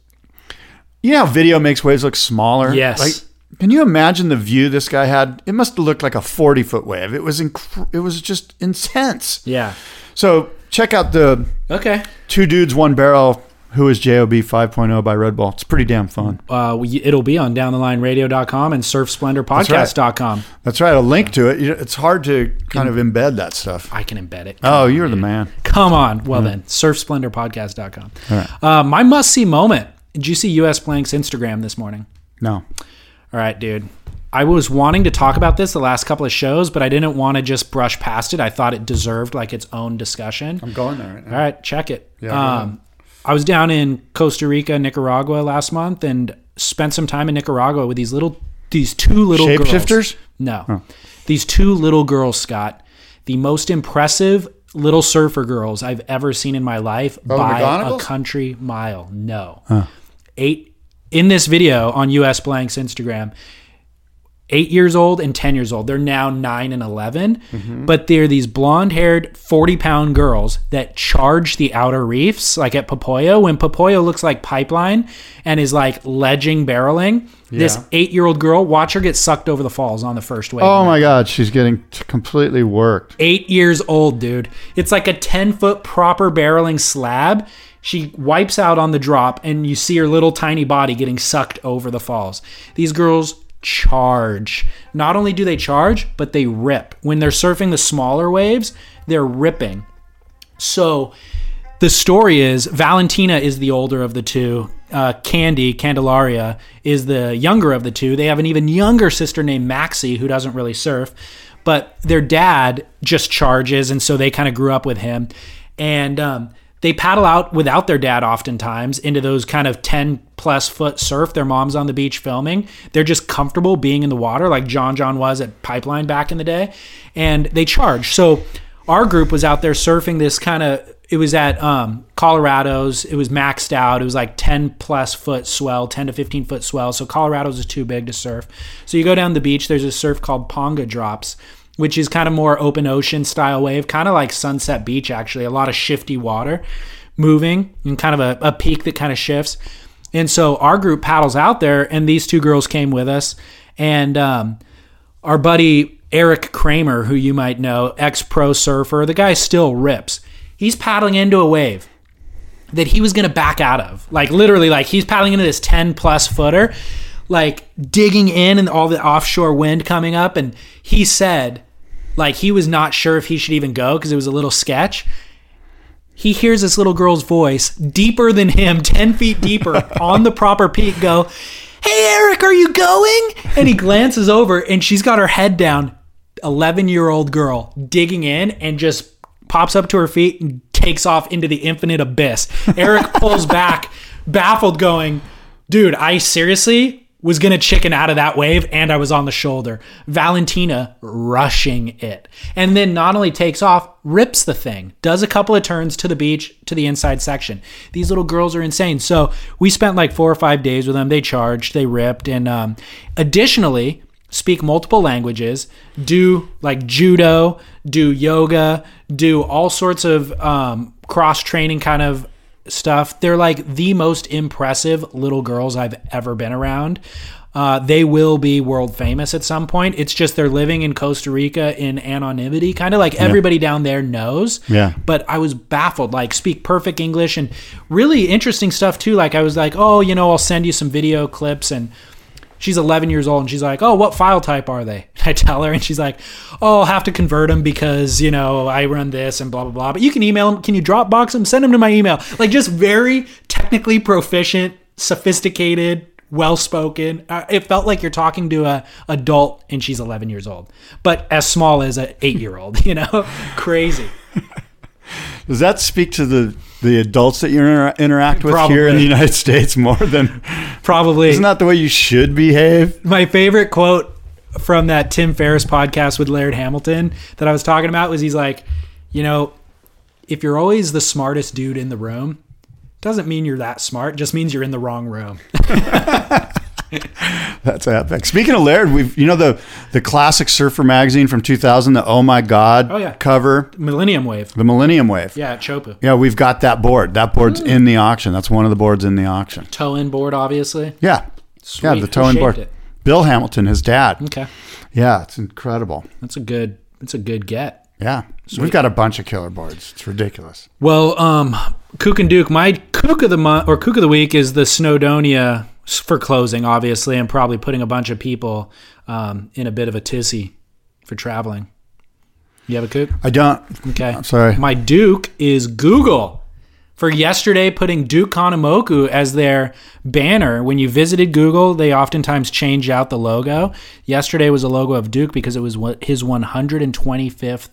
you know video makes waves look smaller. Yes. Like, can you imagine the view this guy had? It must have looked like a forty foot wave. It was inc- it was just intense. Yeah. So check out the Okay. two dudes one barrel. Who is Job 5.0 by Red Bull? It's pretty damn fun. Uh, we, it'll be on downthelineradio.com and surfsplendorpodcast.com. That's right. A link to it. It's hard to kind of embed that stuff. I can embed it. Oh, you're the man. Come on. Well, then, surfsplendorpodcast.com. Uh, my must see moment. Did you see US Blank's Instagram this morning? No. All right, dude. I was wanting to talk about this the last couple of shows, but I didn't want to just brush past it. I thought it deserved like its own discussion. I'm going there right All right, check it. Yeah, um, I was down in Costa Rica, Nicaragua last month, and spent some time in Nicaragua with these little, these two little girls. Shapeshifters? No, these two little girls, Scott, the most impressive little surfer girls I've ever seen in my life Oh, by a country mile. No, eight in this video on US Blank's Instagram eight years old and 10 years old. They're now nine and 11, mm-hmm. but they're these blonde haired, 40 pound girls that charge the outer reefs, like at Popoyo. When Popoyo looks like pipeline and is like ledging barreling, this eight year old girl, watch her get sucked over the falls on the first wave. Oh my God, she's getting t- completely worked. Eight years old, dude. It's like a 10 foot proper barreling slab. She wipes out on the drop, and you see her little tiny body getting sucked over the falls. These girls charge. Not only do they charge, but they rip. When they're surfing the smaller waves, they're ripping. So the story is Valentina is the older of the two. Uh, Candy, Candelaria, is the younger of the two. They have an even younger sister named Maxie who doesn't really surf, but their dad just charges, and so they kind of grew up with him. And um, they paddle out without their dad oftentimes into those kind of 10 plus foot surf. Their mom's on the beach filming. They're just comfortable being in the water, like John John was at Pipeline back in the day. And they charge. So our group was out there surfing this kind of it was at um, Colorado's. It was maxed out. It was like 10 plus foot swell, 10 to 15 foot swell. So Colorado's is too big to surf. So you go down the beach, there's a surf called Panga Drops, which is kind of more open ocean style wave, kind of like Sunset Beach, actually. A lot of shifty water moving and kind of a, a peak that kind of shifts. And so our group paddles out there, and these two girls came with us. And um, our buddy Eric Kramer, who you might know, ex pro surfer, the guy still rips. He's paddling into a wave that he was going to back out of. Like literally, like he's paddling into this 10 plus footer, like digging in and all the offshore wind coming up. And he said, like, he was not sure if he should even go because it was a little sketch. He hears this little girl's voice deeper than him, 10 feet deeper on the proper peak, go, Hey, Eric, are you going? And he glances over and she's got her head down. 11 year old girl digging in and just pops up to her feet and takes off into the infinite abyss. Eric pulls back, baffled, going, Dude, I seriously was going to chicken out of that wave and I was on the shoulder. Valentina rushing it. And then not only takes off, rips the thing, does a couple of turns to the beach, to the inside section. These little girls are insane. So we spent like four or five days with them. They charged, they ripped. And um, additionally, speak multiple languages, do like judo, do yoga, do all sorts of um, cross training kind of stuff. They're like the most impressive little girls I've ever been around. Uh, they will be world famous at some point. It's just they're living in Costa Rica in anonymity, kind of like everybody down there knows. Yeah. But I was baffled, like speak perfect English and really interesting stuff too. Like I was like, oh, you know, I'll send you some video clips and she's 11 years old and she's like, "Oh, what file type are they?" I tell her and she's like, "Oh, I'll have to convert them because, you know, I run this and blah blah blah. But you can email them. Can you Dropbox them? Send them to my email." Like just very technically proficient, sophisticated, well-spoken. Uh, it felt like you're talking to a adult and she's 11 years old, but as small as an 8-year-old, you know? Crazy. Does that speak to the the adults that you inter- interact with here in the United States more than? Probably Isn't that the way you should behave? my favorite quote from that Tim Ferriss podcast with Laird Hamilton that I was talking about was he's like, you know, if you're always the smartest dude in the room, doesn't mean you're that smart, just means you're in the wrong room. That's epic. Speaking of Laird, we've you know the the classic surfer magazine from 2000, the Oh My God Oh, yeah. cover, Millennium Wave. the Millennium Wave. Yeah, at Chopu. Yeah, we've got that board. That board's Hmm. in the auction. That's one of the boards in the auction. Toe in board, obviously. Yeah. Sweet. Yeah, the toe shaped board. it? Bill Hamilton, his dad. Okay. Yeah, it's incredible. That's a good that's a good get. Yeah. We've got a bunch of killer boards. It's ridiculous. Well, um, Kook and Duke, my Kook of the month or Kook of the week is the Snowdonia for closing, obviously, and probably putting a bunch of people um, in a bit of a tizzy for traveling. You have a Kook? I don't. Okay. I'm sorry. My Duke is Google for yesterday putting Duke Kahanamoku as their banner. When you visited Google, they oftentimes change out the logo. Yesterday was a logo of Duke because it was his 125th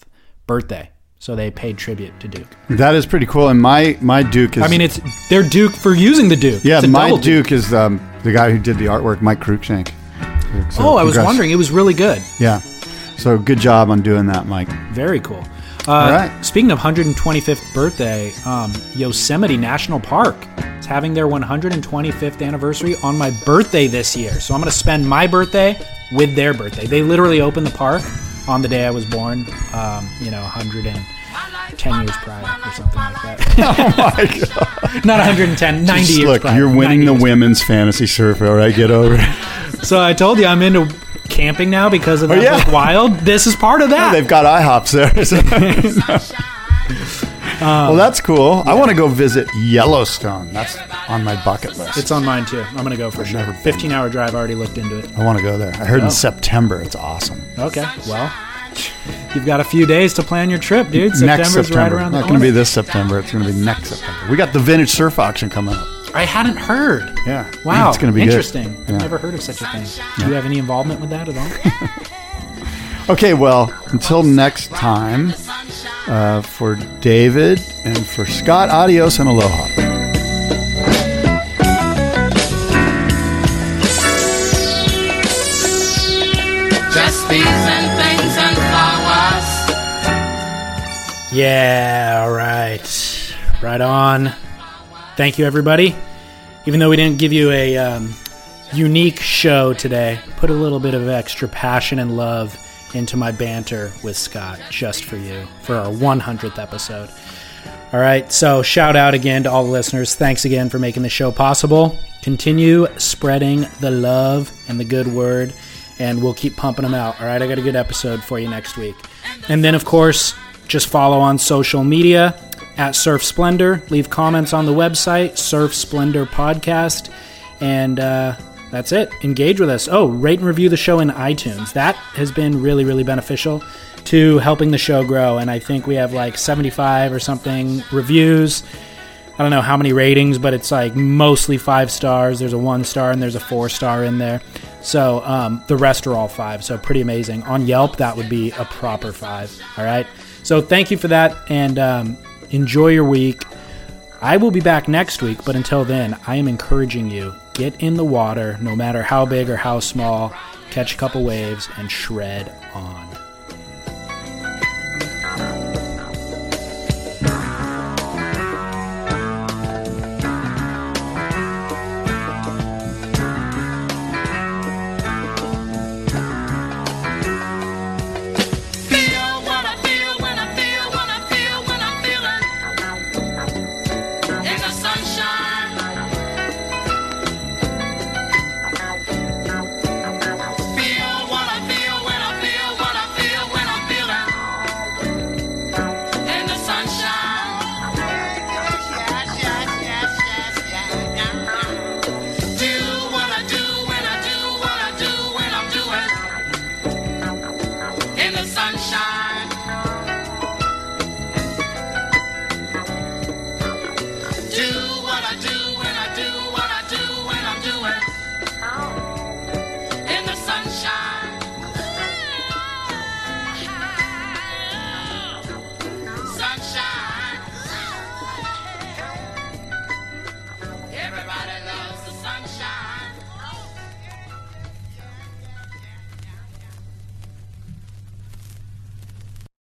birthday. So they paid tribute to Duke. That is pretty cool. And my my Duke is. I mean, it's they're Duke for using the Duke. yeah, my double Duke, is um, the guy who did the artwork, Mike Cruikshank. So oh, I was congrats. wondering. It was really good. Yeah. So good job on doing that, Mike. Very cool. Uh, right. Speaking of 125th birthday, um, Yosemite National Park is having their 125th anniversary on my birthday this year. So I'm going to spend my birthday with their birthday. They literally opened the park on the day I was born. Um, you know, 110 years prior or something like that. Oh my God. Not 110, 90 Just years look, prior. you're winning the years women's fantasy surf. All right, get over it. So I told you I'm into camping now because of that Oh, yeah. Wild. This is part of that. They've got IHOPs there. So- Uh, well, that's cool. I want to go visit Yellowstone. That's on my bucket list. It's on mine too. I'm gonna go for sure. never been 15 hour drive. Already looked into it. I want to go there. I heard Oh. in September. It's awesome. Okay. Well, you've got a few days to plan your trip, dude. next September's September. right around the Not going to be this September. It's going to be next September. We got the vintage surf auction coming up. I hadn't heard. Yeah. Wow. It's going to be interesting. Good. Yeah. Never heard of such a thing. Do you have any involvement with that at all? Okay, well, until next time, uh, for David and for Scott, adios and aloha. Yeah, all right. Right on. Thank you, everybody. Even though we didn't give you a um, unique show today, put a little bit of extra passion and love into my banter with Scott just for you for our 100th episode. All right, so shout out again to all the listeners. Thanks again for making the show possible. Continue spreading the love and the good word, and we'll keep pumping them out. All right, I got a good episode for you next week. And then, of course, just follow on social media at Surf Splendor. Leave comments on the website, Surf Splendor Podcast. And uh, that's it. Engage with us. Oh, rate and review the show in iTunes. That has been really, really beneficial to helping the show grow. And I think we have like 75 or something reviews. I don't know how many ratings, but it's like mostly five stars. There's a one star and there's a four star in there. So um, the rest are all five. So pretty amazing. On Yelp, that would be a proper five. All right. So thank you for that and um, enjoy your week. I will be back next week, but until then, I am encouraging you get in the water, no matter how big or how small, catch a couple waves, and shred on.